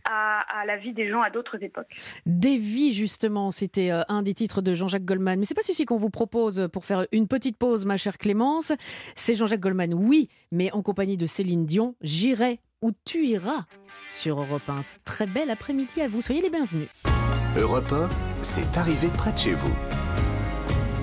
à, à la vie des gens à d'autres époques. Des vies, justement, c'était euh, un des titres de Jean-Jacques Goldman. Mais c'est pas celui qu'on vous propose pour faire une petite pause, ma chère Clémence. C'est Jean-Jacques Goldman, oui, mais en compagnie de Céline Dion. J'irai où tu iras sur Europe 1. Très bel après-midi à vous. Soyez les bienvenus. Europe 1, c'est arrivé près de chez vous.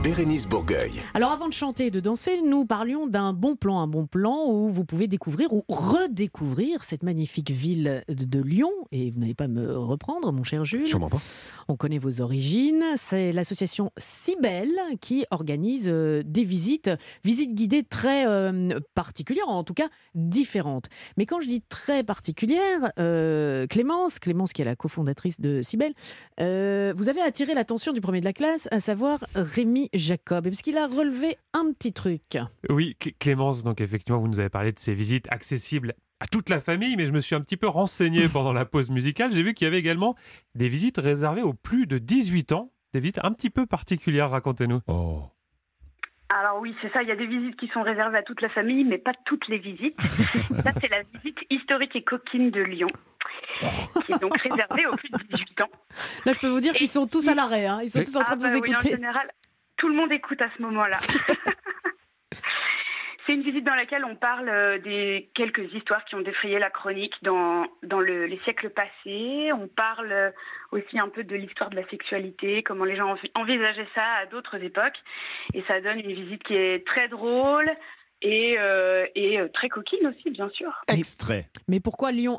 Bérénice Bourgueil. Alors avant de chanter et de danser, nous parlions d'un bon plan, un bon plan où vous pouvez découvrir ou redécouvrir cette magnifique ville de, Lyon. Et vous n'allez pas me reprendre, mon cher Jules. Sûrement pas. On connaît vos origines. C'est l'association Cybelle qui organise euh, des visites, visites guidées très euh, particulières, en tout cas différentes. Mais quand je dis très particulières, euh, Clémence, Clémence qui est la cofondatrice de Cybelle, euh, vous avez attiré l'attention du premier de la classe, à savoir Rémi Jacob, parce qu'il a relevé un petit truc. Oui, Clé- Clémence, donc effectivement, vous nous avez parlé de ces visites accessibles à toute la famille, mais je me suis un petit peu renseigné pendant la pause musicale. J'ai vu qu'il y avait également des visites réservées aux plus de 18 ans, des visites un petit peu particulières, racontez-nous. Oh. Alors oui, c'est ça, il y a des visites qui sont réservées à toute la famille, mais pas toutes les visites. ça, c'est la visite historique et coquine de Lyon, qui est donc réservée aux plus de 18 ans. Là, je peux vous dire qu'ils sont tous à l'arrêt, hein. ils sont tous en train Ah de bah vous oui, en écouter. général, tout le monde écoute à ce moment-là. C'est une visite dans laquelle on parle euh, des quelques histoires qui ont défrayé la chronique dans, dans le- les siècles passés. On parle euh, aussi un peu de l'histoire de la sexualité, comment les gens envi- envisageaient ça à d'autres époques. Et ça donne une visite qui est très drôle et, euh, et très coquine aussi, bien sûr. Extrait. Mais pourquoi Lyon?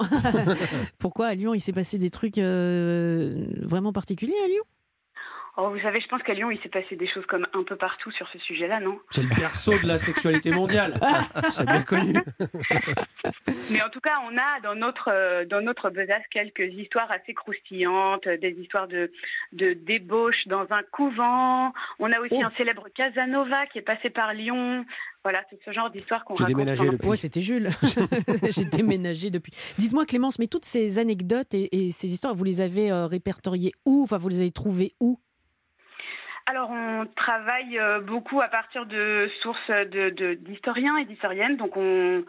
Pourquoi à Lyon il s'est passé des trucs euh, vraiment particuliers à Lyon? Oh, vous savez, je pense qu'à Lyon, il s'est passé des choses comme un peu partout sur ce sujet-là, non C'est le berceau de la sexualité mondiale. C'est bien connu. Mais en tout cas, on a dans notre euh, dans notre besace quelques histoires assez croustillantes, des histoires de de débauche dans un couvent. On a aussi Oh. un célèbre Casanova qui est passé par Lyon. Voilà, c'est ce genre d'histoire qu'on J'ai raconte. déménagé pendant- depuis. Ouais, c'était Jules. J'ai déménagé depuis. Dites-moi Clémence, mais toutes ces anecdotes et, et ces histoires, vous les avez euh, répertoriées où? Enfin, vous les avez trouvées où? Alors, on travaille euh, beaucoup à partir de sources d'historiens et d'historiennes. Donc, on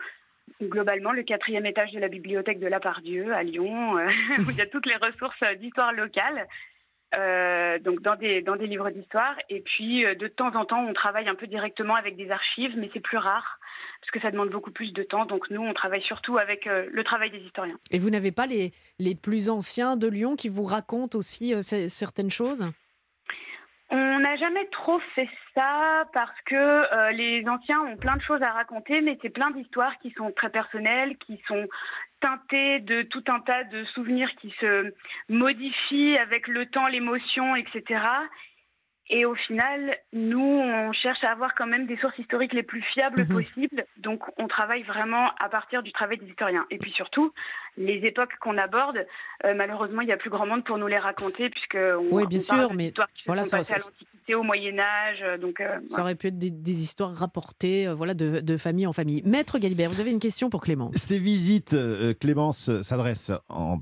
globalement le quatrième étage de la bibliothèque de La Pardieu à Lyon, euh, où il y a toutes les ressources euh, d'histoire locale. donc dans des dans des livres d'histoire et puis de temps en temps on travaille un peu directement avec des archives mais c'est plus rare parce que ça demande beaucoup plus de temps donc nous on travaille surtout avec le travail des historiens. Et vous n'avez pas les, les plus anciens de Lyon qui vous racontent aussi certaines choses? On n'a jamais trop fait ça parce que euh, les anciens ont plein de choses à raconter, mais c'est plein d'histoires qui sont très personnelles, qui sont teinté de tout un tas de souvenirs qui se modifient avec le temps, l'émotion, etc. Et au final, nous, on cherche à avoir quand même des sources historiques les plus fiables Mhm. possibles. Donc, on travaille vraiment à partir du travail des historiens. Et puis surtout, les époques qu'on aborde, euh, malheureusement, il n'y a plus grand monde pour nous les raconter, puisque on, Oui, bien on sûr, mais voilà, ça- ça- au Moyen Âge. euh, Donc, euh, Ça aurait pu être des, des histoires rapportées euh, voilà, de, de famille en famille. Maître Galibert, vous avez une question pour Clémence Ces visites, euh, Clémence, s'adressent en,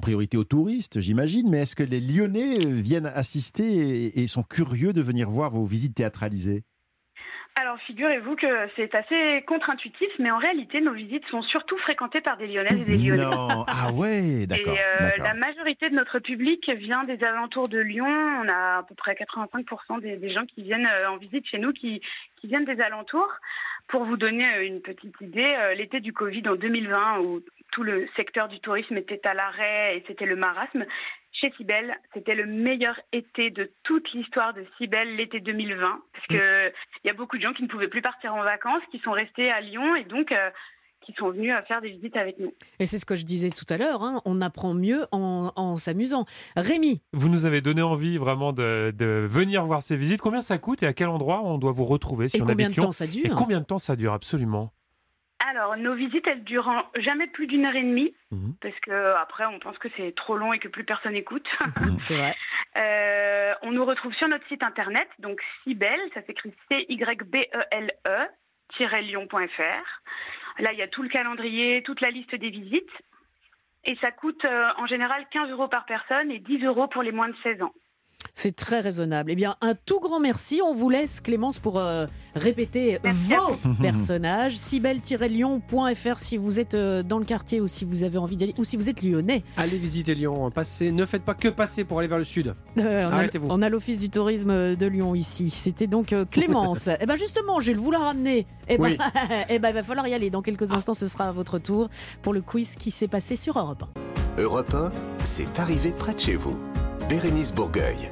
priorité aux touristes, j'imagine, mais est-ce que les Lyonnais viennent assister et, et sont curieux de venir voir vos visites théâtralisées? Alors, figurez-vous que c'est assez contre-intuitif, mais en réalité, nos visites sont surtout fréquentées par des Lyonnaises et des Lyonnais. Non, ah ouais, d'accord. Et euh, la majorité de notre public vient des alentours de Lyon. On a à peu près 85% des, des gens qui viennent euh, en visite chez nous qui, qui viennent des alentours. Pour vous donner euh, une petite idée, l'été du Covid en 2020, où tout le secteur du tourisme était à l'arrêt et c'était le marasme, chez Cybelle, c'était le meilleur été de toute l'histoire de Cybelle, l'été 2020, parce que il y a beaucoup de gens qui ne pouvaient plus partir en vacances, qui sont restés à Lyon et donc euh, qui sont venus à faire des visites avec nous. Et c'est ce que je disais tout à l'heure, hein, on apprend mieux en, en s'amusant. Rémi, Vous nous avez donné envie vraiment de, de venir voir ces visites. Combien ça coûte et à quel endroit on doit vous retrouver si Et on combien habite de Lyon temps ça dure Et combien de temps ça dure absolument Alors, nos visites, elles durent en- jamais plus d'une heure et demie, Mhm. parce que après, on pense que c'est trop long et que plus personne écoute. c'est vrai. Euh, on nous retrouve sur notre site internet, donc Cybelle, ça s'écrit C-Y-B-E-L-E, E. Là, il y a tout le calendrier, toute la liste des visites. Et ça coûte euh, en général 15 euros par personne et 10 euros pour les moins de 16 ans. C'est très raisonnable. Eh bien, un tout grand merci. On vous laisse, Clémence, pour euh, répéter vos personnages. Cybelle-lyon.fr si vous êtes euh, dans le quartier ou si vous avez envie d'aller, ou si vous êtes lyonnais. Allez visiter Lyon, passez, ne faites pas que passer pour aller vers le sud. Euh, on a- Arrêtez-vous. On a l'Office du tourisme de Lyon ici. C'était donc euh, Clémence. Eh bien, justement, Jules, vous la ramenez. Eh ben, Oui. eh ben, il va falloir y aller. Dans quelques instants, ce sera à votre tour pour le quiz qui s'est passé sur Europe 1. Europe 1, c'est arrivé près de chez vous. Bérénice Bourgueil.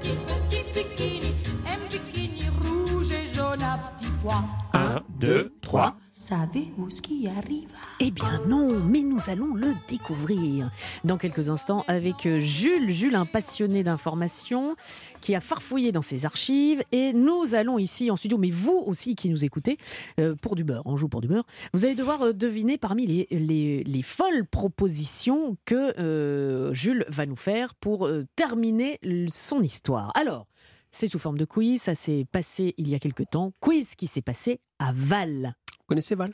Un bikini rouge et jaune à petits pois. 1, 2, 3. Savez-vous ce qui arrive? Eh bien non, mais nous allons le découvrir dans quelques instants avec euh, Jules. Jules, un passionné d'information qui a farfouillé dans ses archives. Et nous allons ici en studio, mais vous aussi qui nous écoutez, euh, pour du beurre, on joue pour du beurre, vous allez devoir euh, deviner parmi les, les- les folles propositions que Jules va nous faire pour terminer son histoire. Alors, c'est sous forme de quiz, ça s'est passé il y a quelque temps. Quiz qui s'est passé à Val. Vous connaissez Val?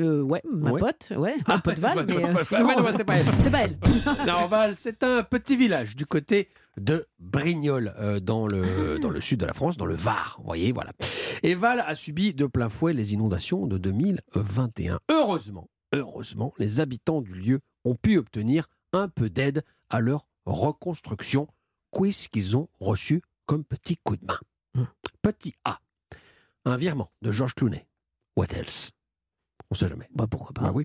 Euh, ouais, ma Ouais. pote, ouais, un pote Val, mais euh, sinon, c'est pas elle. c'est pas elle. Non, Val, c'est un petit village du côté de Brignoles, euh, dans, le, dans le sud de la France, dans le Var. Vous voyez, voilà. Et Val a subi de plein fouet les inondations de 2021. Heureusement, heureusement, les habitants du lieu ont pu obtenir un peu d'aide à leur reconstruction, quiz qu'ils ont reçu comme petit coup de main. Petit A, un virement de Georges Clooney. What else? On sait jamais. Bah pourquoi pas. Bah oui.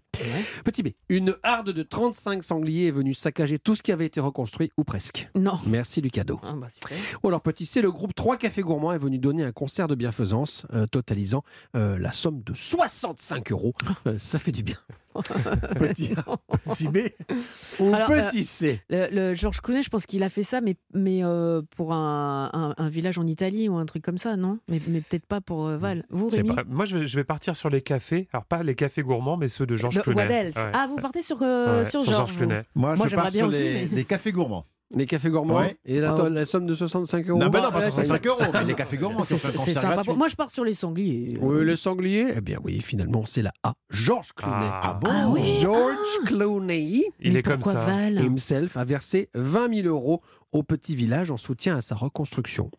Petit B, une harde de 35 sangliers est venue saccager tout ce qui avait été reconstruit, ou presque. Non. Merci du cadeau. Ah bah, super. Ou alors petit C, le groupe 3 Cafés Gourmands est venu donner un concert de bienfaisance euh, totalisant euh, la somme de 65 euros. Euh, ça fait du bien. petit B ou Alors, petit euh, C. Le, le Georges Clooney, je pense qu'il a fait ça, mais, mais euh, pour un, un- un village en Italie ou un truc comme ça, non? Mais, mais peut-être pas pour euh, Val. Vous, Rémi? pas- Moi, je vais, je vais partir sur les cafés. Alors, pas les cafés gourmands, mais ceux de Georges Clooney. Ouais. Ah, vous partez sur, euh, Ouais, sur sur Georges. Clooney. Moi, Moi, je pars bien sur aussi, les, mais- les cafés gourmands. Les cafés gourmands Ouais. et la, Ah. la somme de 65 euros. Non, ben non, pas Ouais, 65 c'est- euros, mais les cafés gourmands, C'est sympa. gratuit. Moi, je pars sur les sangliers. Oui, le sanglier, eh bien oui, finalement, c'est la A. Georges Clooney. Ah. bon Ah oui. George Clooney Il Mais est comme ça. Val himself a versé 20 000 euros au petit village en soutien à sa reconstruction.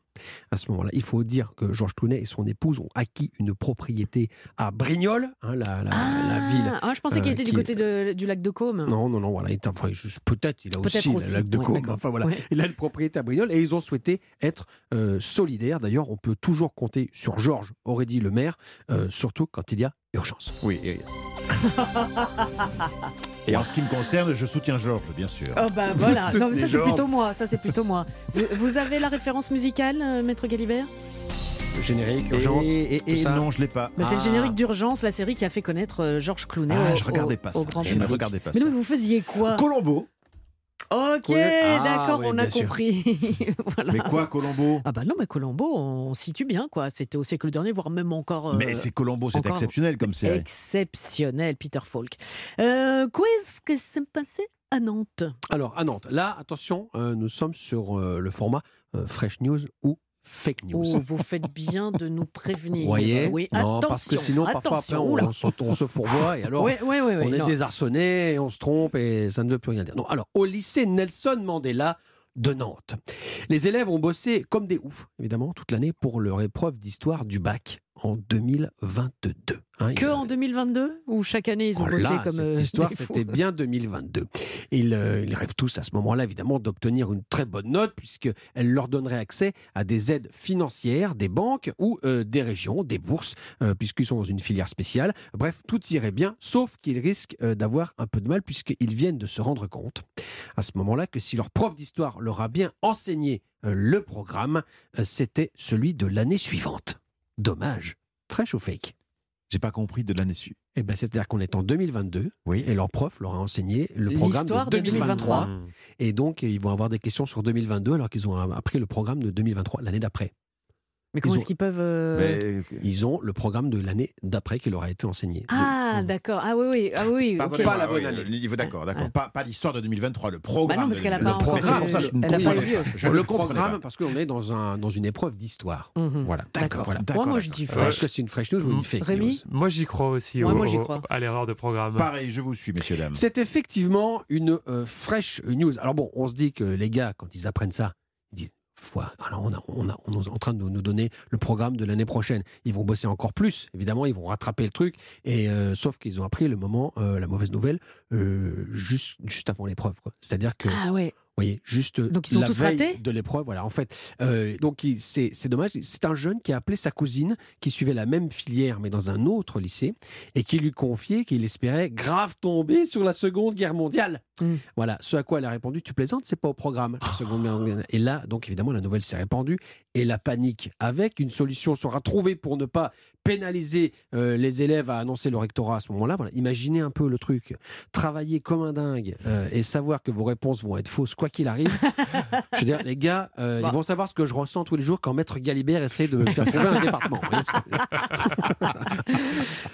À ce moment-là, il faut dire que Georges Clooney et son épouse ont acquis une propriété à Brignoles, hein, la, la- ah, la ville. ah, je pensais qu'il euh, était du côté de- du lac de Caume. Non, non, non, voilà. enfin, Peut-être, il a aussi, le lac de ouais, Caume. d'accord. Enfin, voilà. Ouais. Il a une propriété à Brignoles et ils ont souhaité être euh, solidaires. D'ailleurs, on peut toujours compter sur Georges, aurait dit le maire, euh, surtout quand il y a urgence. Oui. Et... Et en ce qui me concerne, je soutiens Georges, bien sûr. Oh bah voilà, non, mais ça c'est plutôt moi, ça c'est plutôt moi. Vous, avez la référence musicale, euh, Maître Galibert? Générique, urgence. Et, et- non, je l'ai pas. Bah, c'est le Ah. générique d'urgence, la série qui a fait connaître euh, Georges Clooney Ah, au, je regardais pas au ça. grand Je ne regardais pas Mais ça. non, mais vous faisiez quoi? Colombo. Ok, Oui. Ah, d'accord, oui, on a compris. Voilà. Mais quoi, Colombo? Ah bah non, mais Colombo, on situe bien, quoi. C'était au siècle dernier, voire même encore... euh, Mais c'est Colombo, c'est exceptionnel comme série. Exceptionnel, Peter Falk. Euh, Qu'est-ce que s'est passé à Nantes? Alors, à Nantes, là, attention, euh, nous sommes sur euh, le format euh, Fresh News ou Fake News. Oh, vous faites bien de nous prévenir. Vous voyez Oui, Non, attention, parce que sinon, parfois, après, on, se, on se fourvoie et alors, ouais, ouais, on est non. désarçonné et on se trompe et ça ne veut plus rien dire. Non, alors, au lycée Nelson Mandela de Nantes, les élèves ont bossé comme des oufs, évidemment, toute l'année pour leur épreuve d'histoire du bac en 2022. hein. Que en 2022 Ou chaque année ils ont Oh bossé là, comme cette euh, histoire, c'était bien 2022. Ils, euh, ils rêvent tous à ce moment-là, évidemment, d'obtenir une très bonne note, puisqu'elle leur donnerait accès à des aides financières des banques ou euh, des régions, des bourses, puisqu'ils sont dans une filière spéciale. Bref, tout irait bien, sauf qu'ils risquent d'avoir un peu de mal, puisqu'ils viennent de se rendre compte, à ce moment-là, que si leur prof d'histoire leur a bien enseigné le programme, c'était celui de l'année suivante. Dommage. Fresh ou fake J'ai pas compris de l'année suivante. eh ben, C'est-à-dire qu'on est en 2022 Oui. et leur prof leur a enseigné le programme L'histoire de de 2023. 2023. Et donc, ils vont avoir des questions sur 2022 alors qu'ils ont appris le programme de 2023 l'année d'après. Mais comment est-ce qu'ils peuvent. euh, Mais- Ils ont le programme de l'année d'après qui leur a été enseigné. Ah, d'accord. Ah oui, oui. Ah oui, ok. Pardonnez-moi, Pas la bonne oui, année. le niveau d'accord, d'accord. Ouais. Pas, pas l'histoire de 2023, le programme. Bah non, parce de qu'elle a le pas encore programme, eu- pour ça, je ne elle a pas comprenais. Je le comprenais programme, parce qu'on est dans, un, dans une épreuve d'histoire. Mhm. Voilà. D'accord, Voilà. d'accord. Ouais, moi, je d'accord. dis Enfin, Est-ce fresh. que c'est une fresh news ou une fake Rémi news Moi, j'y crois aussi Ouais, au- moi, j'y au- crois. à l'erreur de programme. Pareil, je vous suis, messieurs, dames. C'est effectivement une euh, fresh news. Alors bon, on se dit que les gars, quand ils apprennent ça, ils disent Foi, alors on, est en train de nous donner le programme de l'année prochaine. Ils vont bosser encore plus, évidemment, ils vont rattraper le truc. Et euh, sauf qu'ils ont appris le moment, euh, la mauvaise nouvelle, euh, juste, juste avant l'épreuve. C'est-à-dire que Ah ouais. Voyez, juste Donc, ils sont la tous veille ratés de l'épreuve. Voilà, en fait, euh, donc c'est c'est dommage. C'est un jeune qui a appelé sa cousine, qui suivait la même filière, mais dans un autre lycée, et qui lui confiait qu'il espérait grave tomber sur la Seconde Guerre mondiale. Mm. Voilà, ce à quoi elle a répondu Tu plaisantes, c'est pas au programme. La Seconde Guerre mondiale. Et là, donc évidemment, la nouvelle s'est répandue et la panique. Avec une solution sera trouvée pour ne pas pénaliser euh, les élèves à annoncer le rectorat à ce moment-là. Voilà, imaginez un peu le truc. Travailler comme un dingue euh, et savoir que vos réponses vont être fausses quoi qu'il arrive. je veux dire, les gars, euh, Bah. ils vont savoir ce que je ressens tous les jours quand Maître Galibert essaie de me faire trouver un département.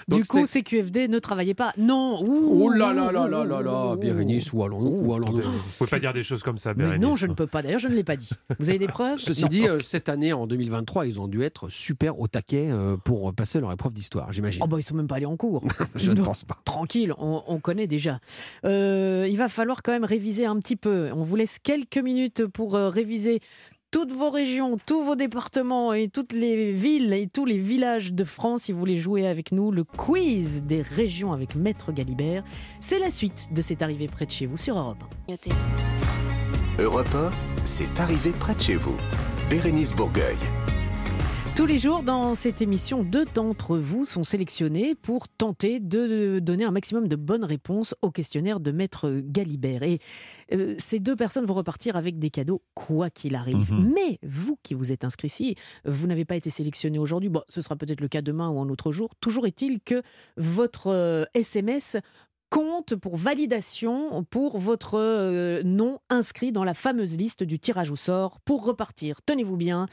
Du coup, c'est- CQFD ne travaillait pas. Non. Ouh, Oh là là là là là là. Bérénice, où allons-nous Où allons-nous Vous pouvez pas dire des choses comme ça, Mais Bérénice. non, je ne peux pas. D'ailleurs, je ne l'ai pas dit. Vous avez des preuves? Ceci Non. dit, euh, cette année, en 2023, ils ont dû être super au taquet euh, pour passer leur épreuve d'histoire, j'imagine. Oh bah ils sont même pas allés en cours. Je ne pense pas. Tranquille, on, on connaît déjà. Euh, il va falloir quand même réviser un petit peu. On vous laisse quelques minutes pour euh, réviser toutes vos régions, tous vos départements et toutes les villes et tous les villages de France. Si vous voulez jouer avec nous, le quiz des régions avec Maître Galibert, c'est la suite de cette arrivée près de chez vous sur Europe. 1. Europe 1, c'est arrivé près de chez vous. Bérénice Bourgueil. Tous les jours, dans cette émission, deux d'entre vous sont sélectionnés pour tenter de donner un maximum de bonnes réponses au questionnaire de Maître Galibert. Et euh, ces deux personnes vont repartir avec des cadeaux, quoi qu'il arrive. Mhm. Mais vous qui vous êtes inscrit ici, vous n'avez pas été sélectionné aujourd'hui. Bon, ce sera peut-être le cas demain ou un autre jour. Toujours est-il que votre euh, SMS compte pour validation pour votre euh, nom inscrit dans la fameuse liste du tirage au sort pour repartir, tenez-vous bien,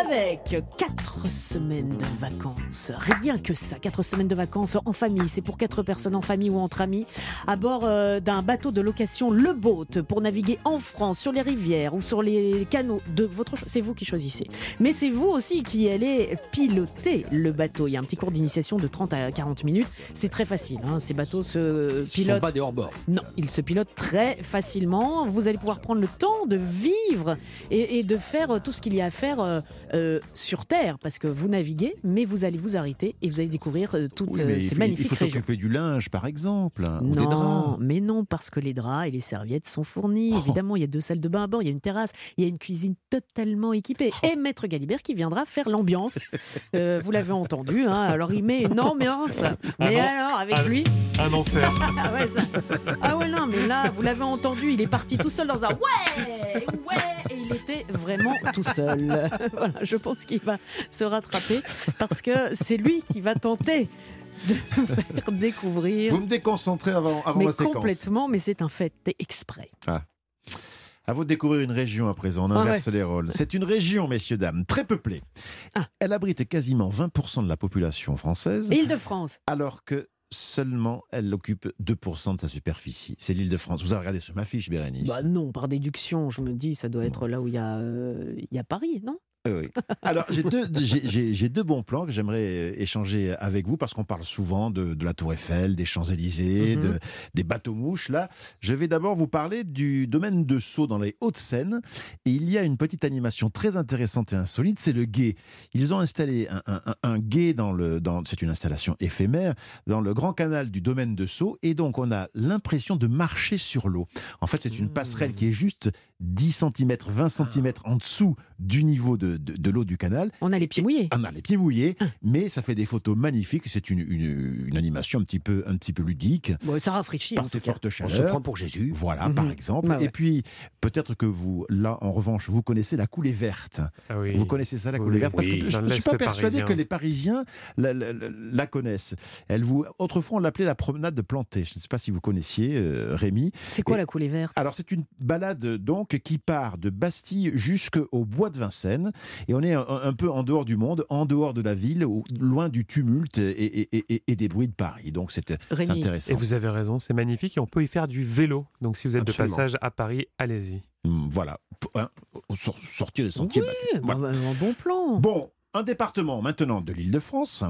avec 4 semaines de vacances. Rien que ça, 4 semaines de vacances en famille. C'est pour 4 personnes en famille ou entre amis, à bord euh, d'un bateau de location Le Boat pour naviguer en France, sur les rivières ou sur les canaux de votre. C'est vous qui choisissez. Mais c'est vous aussi qui allez piloter le bateau. Il y a un petit cours d'initiation de 30 à 40 minutes. C'est très facile. hein. Ces bateaux se Ils sont pilotent. pas des hors-bords. Non, il se pilote très facilement. Vous allez pouvoir prendre le temps de vivre et, et de faire tout ce qu'il y a à faire euh, euh, sur Terre, parce que vous naviguez, mais vous allez vous arrêter et vous allez découvrir euh, toutes Oui, euh, il ces faut- il magnifiques faut régions. s'occuper du linge, par exemple, hein, ou des Non, draps. mais non, parce que les draps et les serviettes sont fournis. Oh. Évidemment, il y a deux salles de bain à bord, il y a une terrasse, il y a une cuisine totalement équipée. Oh. Et Maître Galibert qui viendra faire l'ambiance. Euh, vous l'avez entendu, hein, alors il met une ambiance. Mais alors, avec lui, Un enfer. Ah ouais, ça. Ah ouais, non, mais là, vous l'avez entendu, il est parti tout seul dans un ouais, ouais, et il était vraiment tout seul. Voilà, je pense qu'il va se rattraper parce que c'est lui qui va tenter de faire découvrir. Vous me déconcentrez avant, avant mais ma séquence. complètement, mais c'est un fait, exprès. Ah. À vous de découvrir une région à présent, on Ah inverse ouais. les rôles. C'est une région, messieurs, dames, très peuplée. Ah. Elle abrite quasiment 20% de la population française, Île-de-France. alors que seulement elle occupe 2% de sa superficie. C'est l'île de France. Vous avez regardé sur ma fiche, Bérénice Bah non, par déduction, je me dis, ça doit être là où il y a, euh, il y a Paris, non? Oui. Alors, j'ai deux, j'ai- bons plans que j'aimerais euh, échanger avec vous parce qu'on parle souvent de, de la Tour Eiffel, des Champs-Élysées, Mhm. de- des bateaux-mouches. Là, je vais d'abord vous parler du domaine de Sceaux dans les Hauts-de-Seine. Et il y a une petite animation très intéressante et insolite, c'est le guet. Ils ont installé un, un- un- un guet dans le. Dans, c'est une installation éphémère dans le grand canal du domaine de Sceaux. Et donc, on a l'impression de marcher sur l'eau. En fait, c'est une passerelle qui est juste 10 cm, 20 cm en dessous du niveau de, de- de l'eau du canal. On a les pieds mouillés. On a les pieds mouillés, mais ça fait des photos magnifiques. C'est une, une- une animation un petit peu, un petit peu ludique. Bon, ça rafraîchit. Par en ses fortes On chaleurs. se prend pour Jésus. Voilà, Mhm. par exemple. Bah ouais. Et puis, peut-être que vous, là, en revanche, vous connaissez la coulée verte. Ah oui. Vous connaissez ça, la Oui, coulée verte? Parce oui. que je ne suis pas persuadé parisien. que les Parisiens la, la- la- la connaissent. Elle vous, autrefois, on l'appelait la promenade de Planté. Je ne sais pas si vous connaissiez, euh, Rémi. C'est quoi Et- la coulée verte? Alors c'est une balade donc qui part de Bastille jusqu'au bois de Vincennes et on est un, un peu en dehors du monde, en dehors de la ville, loin du tumulte et, et- et- et des bruits de Paris. Donc Rémi. intéressant. Et vous avez raison, c'est magnifique et on peut y faire du vélo. Donc si vous êtes Absolument. de passage à Paris, allez-y. Hum, Voilà, hein, sor- sortir les sentiers Oui, battus. Voilà. un bon plan. Bon, un département maintenant de l'île-de-France.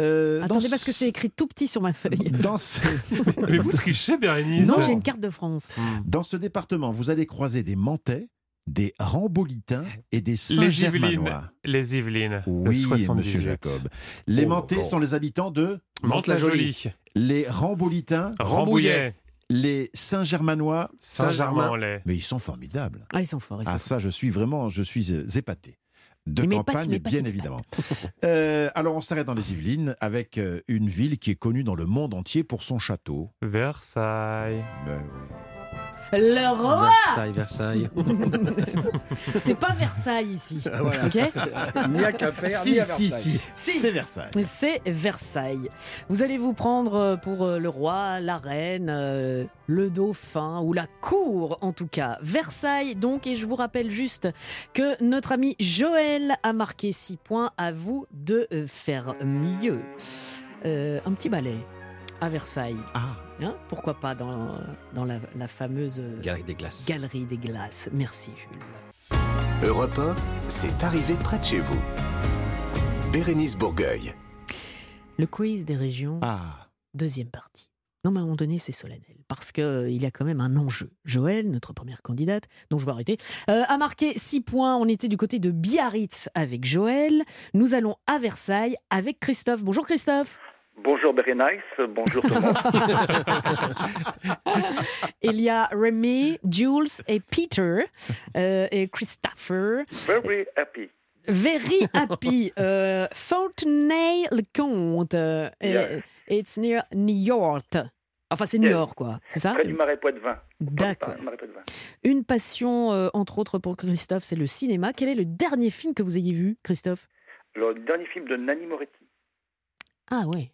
Euh, dans Attendez, parce ce- que c'est écrit tout petit sur ma feuille. Dans ce, Mais vous trichez, Bérénice Non, j'ai une carte de France. dans ce département, vous allez croiser des Mantais, des Rambolitains et des Les Yvelines. Saint-Germanois. Les Yvelines. le Oui, 78. monsieur Jacob. Les Oh, Mantais bon. sont les habitants de Mantes-la-Jolie. les Rambolitains, Rambouillet. les Saint-Germanois. Saint-Germain-en-Laye. Mais ils sont formidables. Ah, ils sont forts. Ils sont Ah, ça, je suis vraiment, je suis euh, épaté. De campagne, bien évidemment. Euh, alors, on s'arrête dans les Yvelines avec euh, une ville qui est connue dans le monde entier pour son château. Versailles. Ben oui. Le roi Versailles, Versailles. C'est pas Versailles ici. Voilà. Ok ni à Quimper, Si, ni à si, Versailles. si, Si. c'est Versailles. C'est Versailles. Vous allez vous prendre euh, pour euh, le roi, la reine, euh, le dauphin ou la cour en tout cas. Versailles donc et je vous rappelle juste que notre ami Joël a marqué 6 points. À vous de faire mieux. Euh, un petit ballet à Versailles. Ah, Hein, pourquoi pas dans, dans la, la fameuse euh, Galerie des Glaces. galerie des glaces. Merci Jules. Europe 1, c'est arrivé près de chez vous. Bérénice Bourgueil. Le quiz des régions. Ah, Deuxième partie. Non, mais à un moment donné, c'est solennel, parce qu'il il y a quand même un enjeu. Joël, notre première candidate, dont je vais arrêter, euh, a marqué 6 points. On était du côté de Biarritz avec Joël. Nous allons à Versailles avec Christophe. Bonjour Christophe. Bonjour Berenice, bonjour tout le monde. Il y a Rémi, Jules et Peter euh, et Christopher. Very happy. Very happy. Euh, Fontenay-le-Comte. Euh, Yes. It's near New York. Enfin, c'est New Yes. York, quoi. C'est ça? Près du marais Poitevin. D'accord. Une passion, euh, entre autres, pour Christophe, c'est le cinéma. Quel est le dernier film que vous ayez vu, Christophe? Le dernier film de Nanni Moretti. Ah ouais.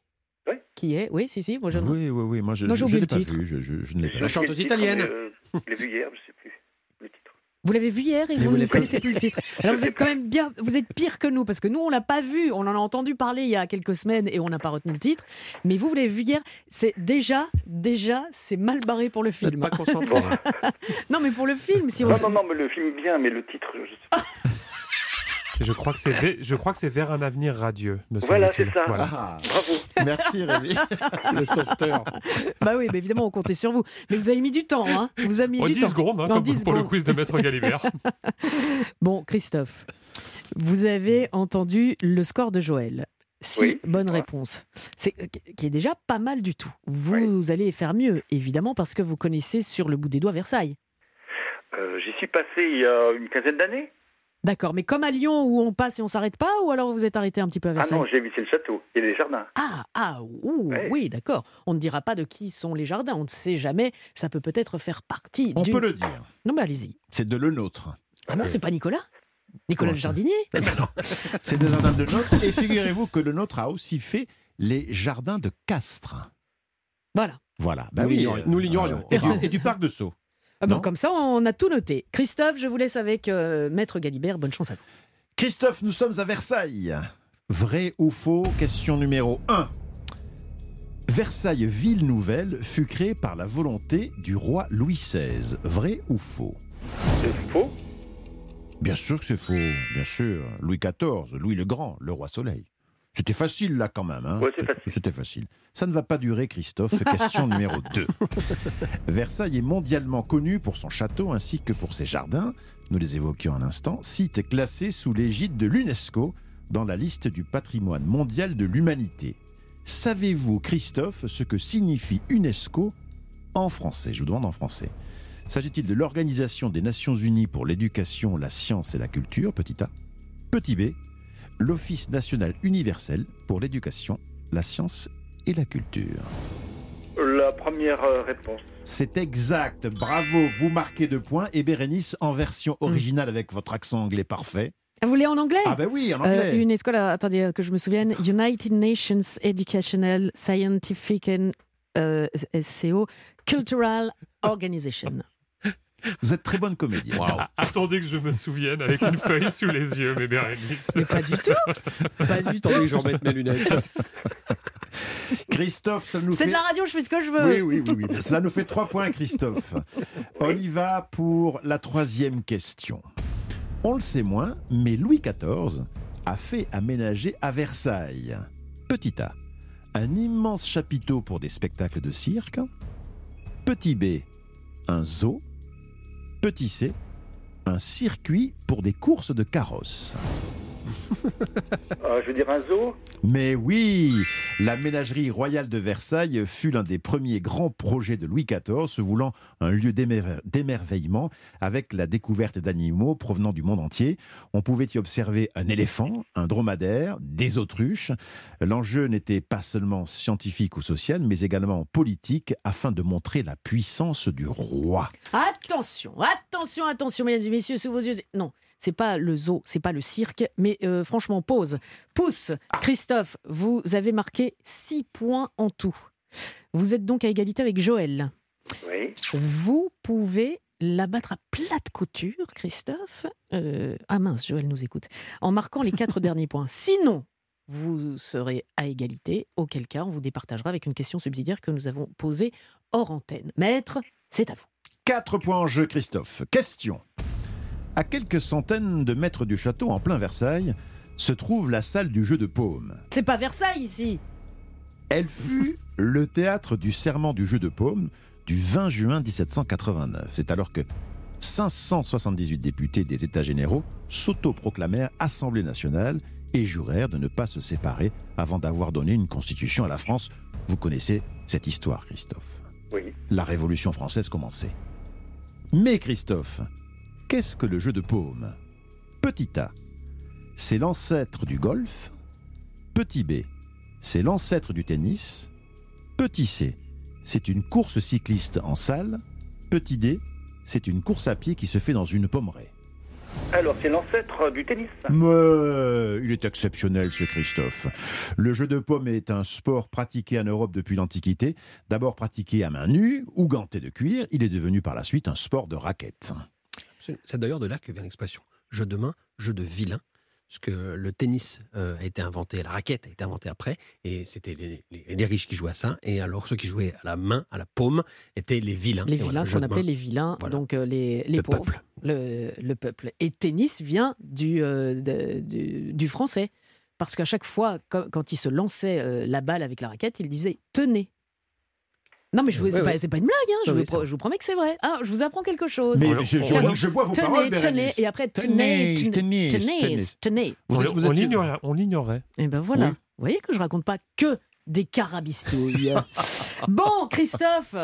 Oui. Qui est Oui, si, si. Moi, je... oui, oui, oui. Moi, je Moi, j'ai ne oublié l'ai le pas titre. vu. Je, je- je ne l'ai pas vu. le titre, mais, euh, je l'ai vu hier, je sais plus. Le titre. Vous l'avez vu hier et Mais vous vous ne connaissez plus le titre. Alors vous êtes quand même bien, vous êtes pire que nous parce que nous on l'a pas vu, on en a entendu parler il y a quelques semaines et on n'a pas retenu le titre. Mais vous, vous l'avez vu hier, c'est déjà, déjà, c'est mal barré pour le film. Pas concentré. non mais pour le film, si on Non, non, non, mais le film bien, mais le titre, je sais pas. Je crois que c'est ve- je crois que c'est vers un avenir radieux. Me Voilà, semble-t-il. c'est ça. Voilà. Ah, Bravo. merci Rémi. Le sauveteur. Bah oui, mais évidemment on comptait sur vous. Mais vous avez mis du temps, hein Vous avez mis En du 10 temps. secondes, hein, En comme 10 pour le quiz de Maître Galibert. Bon, Christophe, vous avez entendu le score de Joël. Si Oui. bonne Ouais. réponse. C'est qui est déjà pas mal du tout. Vous allez faire mieux, évidemment, parce que vous connaissez sur le bout des doigts Versailles. Euh, J'y suis passé il y a une quinzaine d'années. D'accord, mais comme à Lyon où on passe et on s'arrête pas, ou alors vous êtes arrêté un petit peu à Ah Versailles non, j'ai visité le château et les jardins. Ah, ah, ouh, oui, d'accord. On ne dira pas de qui sont les jardins, on ne sait jamais. Ça peut peut-être faire partie. On du- peut le dire. Non, mais allez-y. C'est de le nôtre. Ah non, c'est pas Nicolas Nicolas le jardinier C'est de jardin de nôtre. Et figurez-vous que le nôtre a aussi fait les jardins de Castres. Voilà. Voilà. Bah Nous oui, l'ignorions- euh, nous l'ignorions. Et, du, et du parc de Sceaux. Ah bon, comme ça, on a tout noté. Christophe, je vous laisse avec euh, Maître Galibert. Bonne chance à vous. Christophe, nous sommes à Versailles. Vrai ou faux? Question numéro 1. Versailles, ville nouvelle, fut créée par la volonté du roi Louis XVI. Vrai ou faux? C'est faux Bien sûr que c'est faux, bien sûr. Louis XIV, Louis le Grand, le roi Soleil. C'était facile là quand même. Hein Ouais, c'est facile. C'était facile. Ça ne va pas durer, Christophe. Question numéro 2. Versailles est mondialement connu pour son château ainsi que pour ses jardins. Nous les évoquions un instant. Site classé sous l'égide de l'UNESCO dans la liste du patrimoine mondial de l'humanité. Savez-vous, Christophe, ce que signifie UNESCO en français? Je vous demande en français. S'agit-il de l'Organisation des Nations Unies pour l'éducation, la science et la culture, petit a Petit b, l'Office national universel pour l'éducation, la science et la culture. La première euh, réponse. C'est exact, bravo, vous marquez deux points. Et Bérénice, en version originale avec votre accent anglais parfait. Ah, Vous voulez en anglais? Ah ben oui, en Euh, anglais. UNESCO, là, attendez euh, que je me souvienne. United Nations Educational, Scientific and euh, SCO Cultural Organization. Vous êtes très bonne comédienne. Ah, attendez que je me souvienne avec une feuille sous les yeux, mais Bérénice. Mais pas du tout. Pas du tout. Attendez que je remette mes lunettes. Christophe, ça nous C'est fait... de la radio, je fais ce que je veux. Oui, oui, oui, oui. Cela nous fait trois points, Christophe. On y va pour la troisième question. On le sait moins, mais Louis XIV a fait aménager à Versailles, petit A, un immense chapiteau pour des spectacles de cirque, petit B, un zoo, petit C, un circuit pour des courses de carrosses. Euh, je veux dire un zoo Mais oui, la ménagerie royale de Versailles fut l'un des premiers grands projets de Louis XIV, se voulant un lieu d'émer- d'émerveillement avec la découverte d'animaux provenant du monde entier. On pouvait y observer un éléphant, un dromadaire, des autruches. L'enjeu n'était pas seulement scientifique ou social, mais également politique, afin de montrer la puissance du roi. Attention, attention, attention, mesdames et messieurs, sous vos yeux. Non, c'est pas le zoo, c'est pas le cirque, mais euh, franchement, pause. Pouce, Christophe, vous avez marqué 6 points en tout. Vous êtes donc à égalité avec Joël. Oui. Vous pouvez l'abattre à plate couture, Christophe. Euh, ah mince, Joël nous écoute. En marquant les quatre derniers points. Sinon, vous serez à égalité, auquel cas on vous départagera avec une question subsidiaire que nous avons posée hors antenne. Maître, c'est à vous. 4 points en jeu, Christophe. Question. À quelques centaines de mètres du château, en plein Versailles, se trouve la salle du jeu de paume. C'est pas Versailles ici. Elle fut le théâtre du serment du jeu de paume du 20 juin 1789. C'est alors que 578 députés des États généraux s'autoproclamèrent Assemblée nationale et jurèrent de ne pas se séparer avant d'avoir donné une constitution à la France. Vous connaissez cette histoire, Christophe? Oui. La Révolution française commençait. Mais Christophe, qu'est-ce que le jeu de paume? Petit A, c'est l'ancêtre du golf. Petit B, c'est l'ancêtre du tennis. Petit C, c'est une course cycliste en salle. Petit D, c'est une course à pied qui se fait dans une pommeraie. Alors, c'est l'ancêtre du tennis. Il est exceptionnel ce Christophe. Le jeu de paume est un sport pratiqué en Europe depuis l'Antiquité. D'abord pratiqué à main nue ou ganté de cuir, il est devenu par la suite un sport de raquette. C'est d'ailleurs de là que vient l'expression jeu de main, jeu de vilain. Parce que le tennis euh, a été inventé, la raquette a été inventée après, et c'était les, les- les riches qui jouaient à ça. Et alors ceux qui jouaient à la main, à la paume, étaient les vilains. Les voilà, vilains, ce qu'on appelait les vilains, Voilà. donc euh, les, les Le pauvres, peuple. Le, le peuple. Et tennis vient du, euh, de- du, du français. Parce qu'à chaque fois, quand, quand il se lançait la balle avec la raquette, il disait tenez. Non, mais je vous- Ouais, c'est pas, ouais. c'est pas une blague, hein, je, Ouais, vous, pro- je promets que c'est vrai. Ah, je vous apprends quelque chose. Mais je, je- on- je bois vos tenez, paroles, tenez, et après tenez, tenez, tenez, tenez. Vous êtes- vous on êtes- ignorait, on l'ignorait. Et ben voilà. Oui. Vous voyez que je raconte pas que des carabistouilles. bon, Christophe.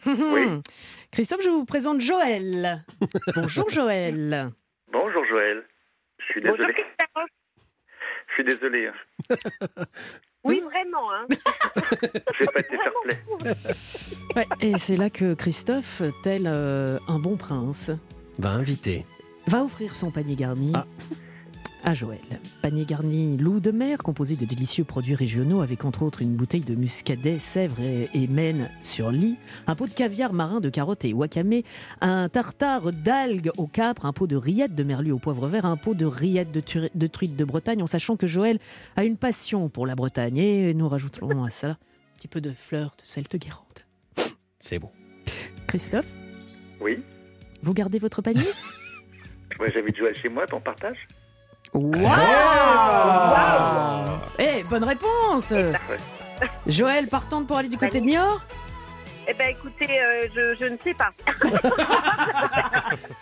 Christophe, je vous présente Joël. Bonjour Joël. Bonjour Joël. suis Bonjour désolé. Christophe. Je suis désolé. Oui, vraiment. Hein. J'ai pas. Ouais, et c'est là que Christophe, tel euh, un bon prince, Va inviter. va offrir son panier garni Ah. À Joël. Panier garni loup de mer, composé de délicieux produits régionaux, avec entre autres une bouteille de muscadet, sèvres et, et mène sur lit, un pot de caviar marin de carottes et wakame, un tartare d'algues au capre, un pot de rillettes de merlu au poivre vert, un pot de rillettes de, tu- de truite de Bretagne, en sachant que Joël a une passion pour la Bretagne. Et nous rajouterons à ça un petit peu de fleurs de celte guérande. C'est bon. Christophe, Oui. vous gardez votre panier? Ouais, J'invite Joël chez moi, t'en partages Waouh Eh, bonne réponse. Joël, partante pour aller du côté de Niort? Eh ben, écoutez, euh, je, je ne sais pas.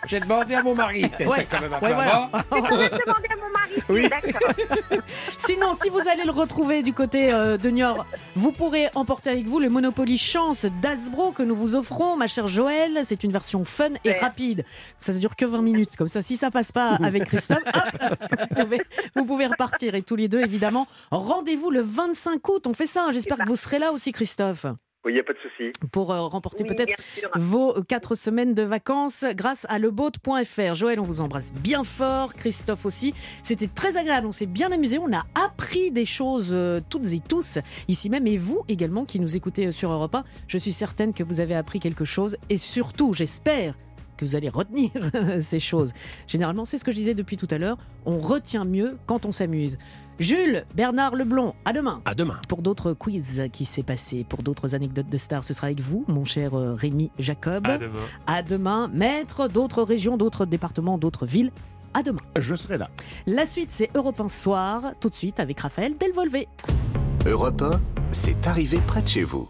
J'ai demandé à mon mari. T'es Ouais, quand même un peu ouais, voilà. avant. Je vais demander à mon mari. Oui. D'accord. Sinon, si vous allez le retrouver du côté euh, de Niort, vous pourrez emporter avec vous le Monopoly Chance d'Asbro que nous vous offrons, ma chère Joël. C'est une version fun et Ouais. rapide. Ça ne dure que 20 minutes. Comme ça, si ça passe pas avec Christophe, hop, vous, pouvez, vous pouvez repartir. Et tous les deux, évidemment, rendez-vous le 25 août. On fait ça. hein. J'espère que vous serez là aussi, Christophe, Oui, il n'y a pas de souci. pour euh, remporter Oui, peut-être vos quatre semaines de vacances grâce à leboat.fr. Joël, on vous embrasse bien fort, Christophe aussi. C'était très agréable, on s'est bien amusé, on a appris des choses euh, toutes et tous ici même et vous également qui nous écoutez euh, sur Europe 1. Je suis certaine que vous avez appris quelque chose et surtout, j'espère que vous allez retenir ces choses. Généralement, c'est ce que je disais depuis tout à l'heure, on retient mieux quand on s'amuse. Jules, Bernard Leblond, à demain. À demain. Pour d'autres quiz qui s'est passé, pour d'autres anecdotes de stars, ce sera avec vous, mon cher euh, Rémi Jacob. À demain. À demain, maître d'autres régions, d'autres départements, d'autres villes. À demain. Je serai là. La suite, c'est Europe 1 Soir, tout de suite avec Raphaël Delvolvé. Europe 1, c'est arrivé près de chez vous.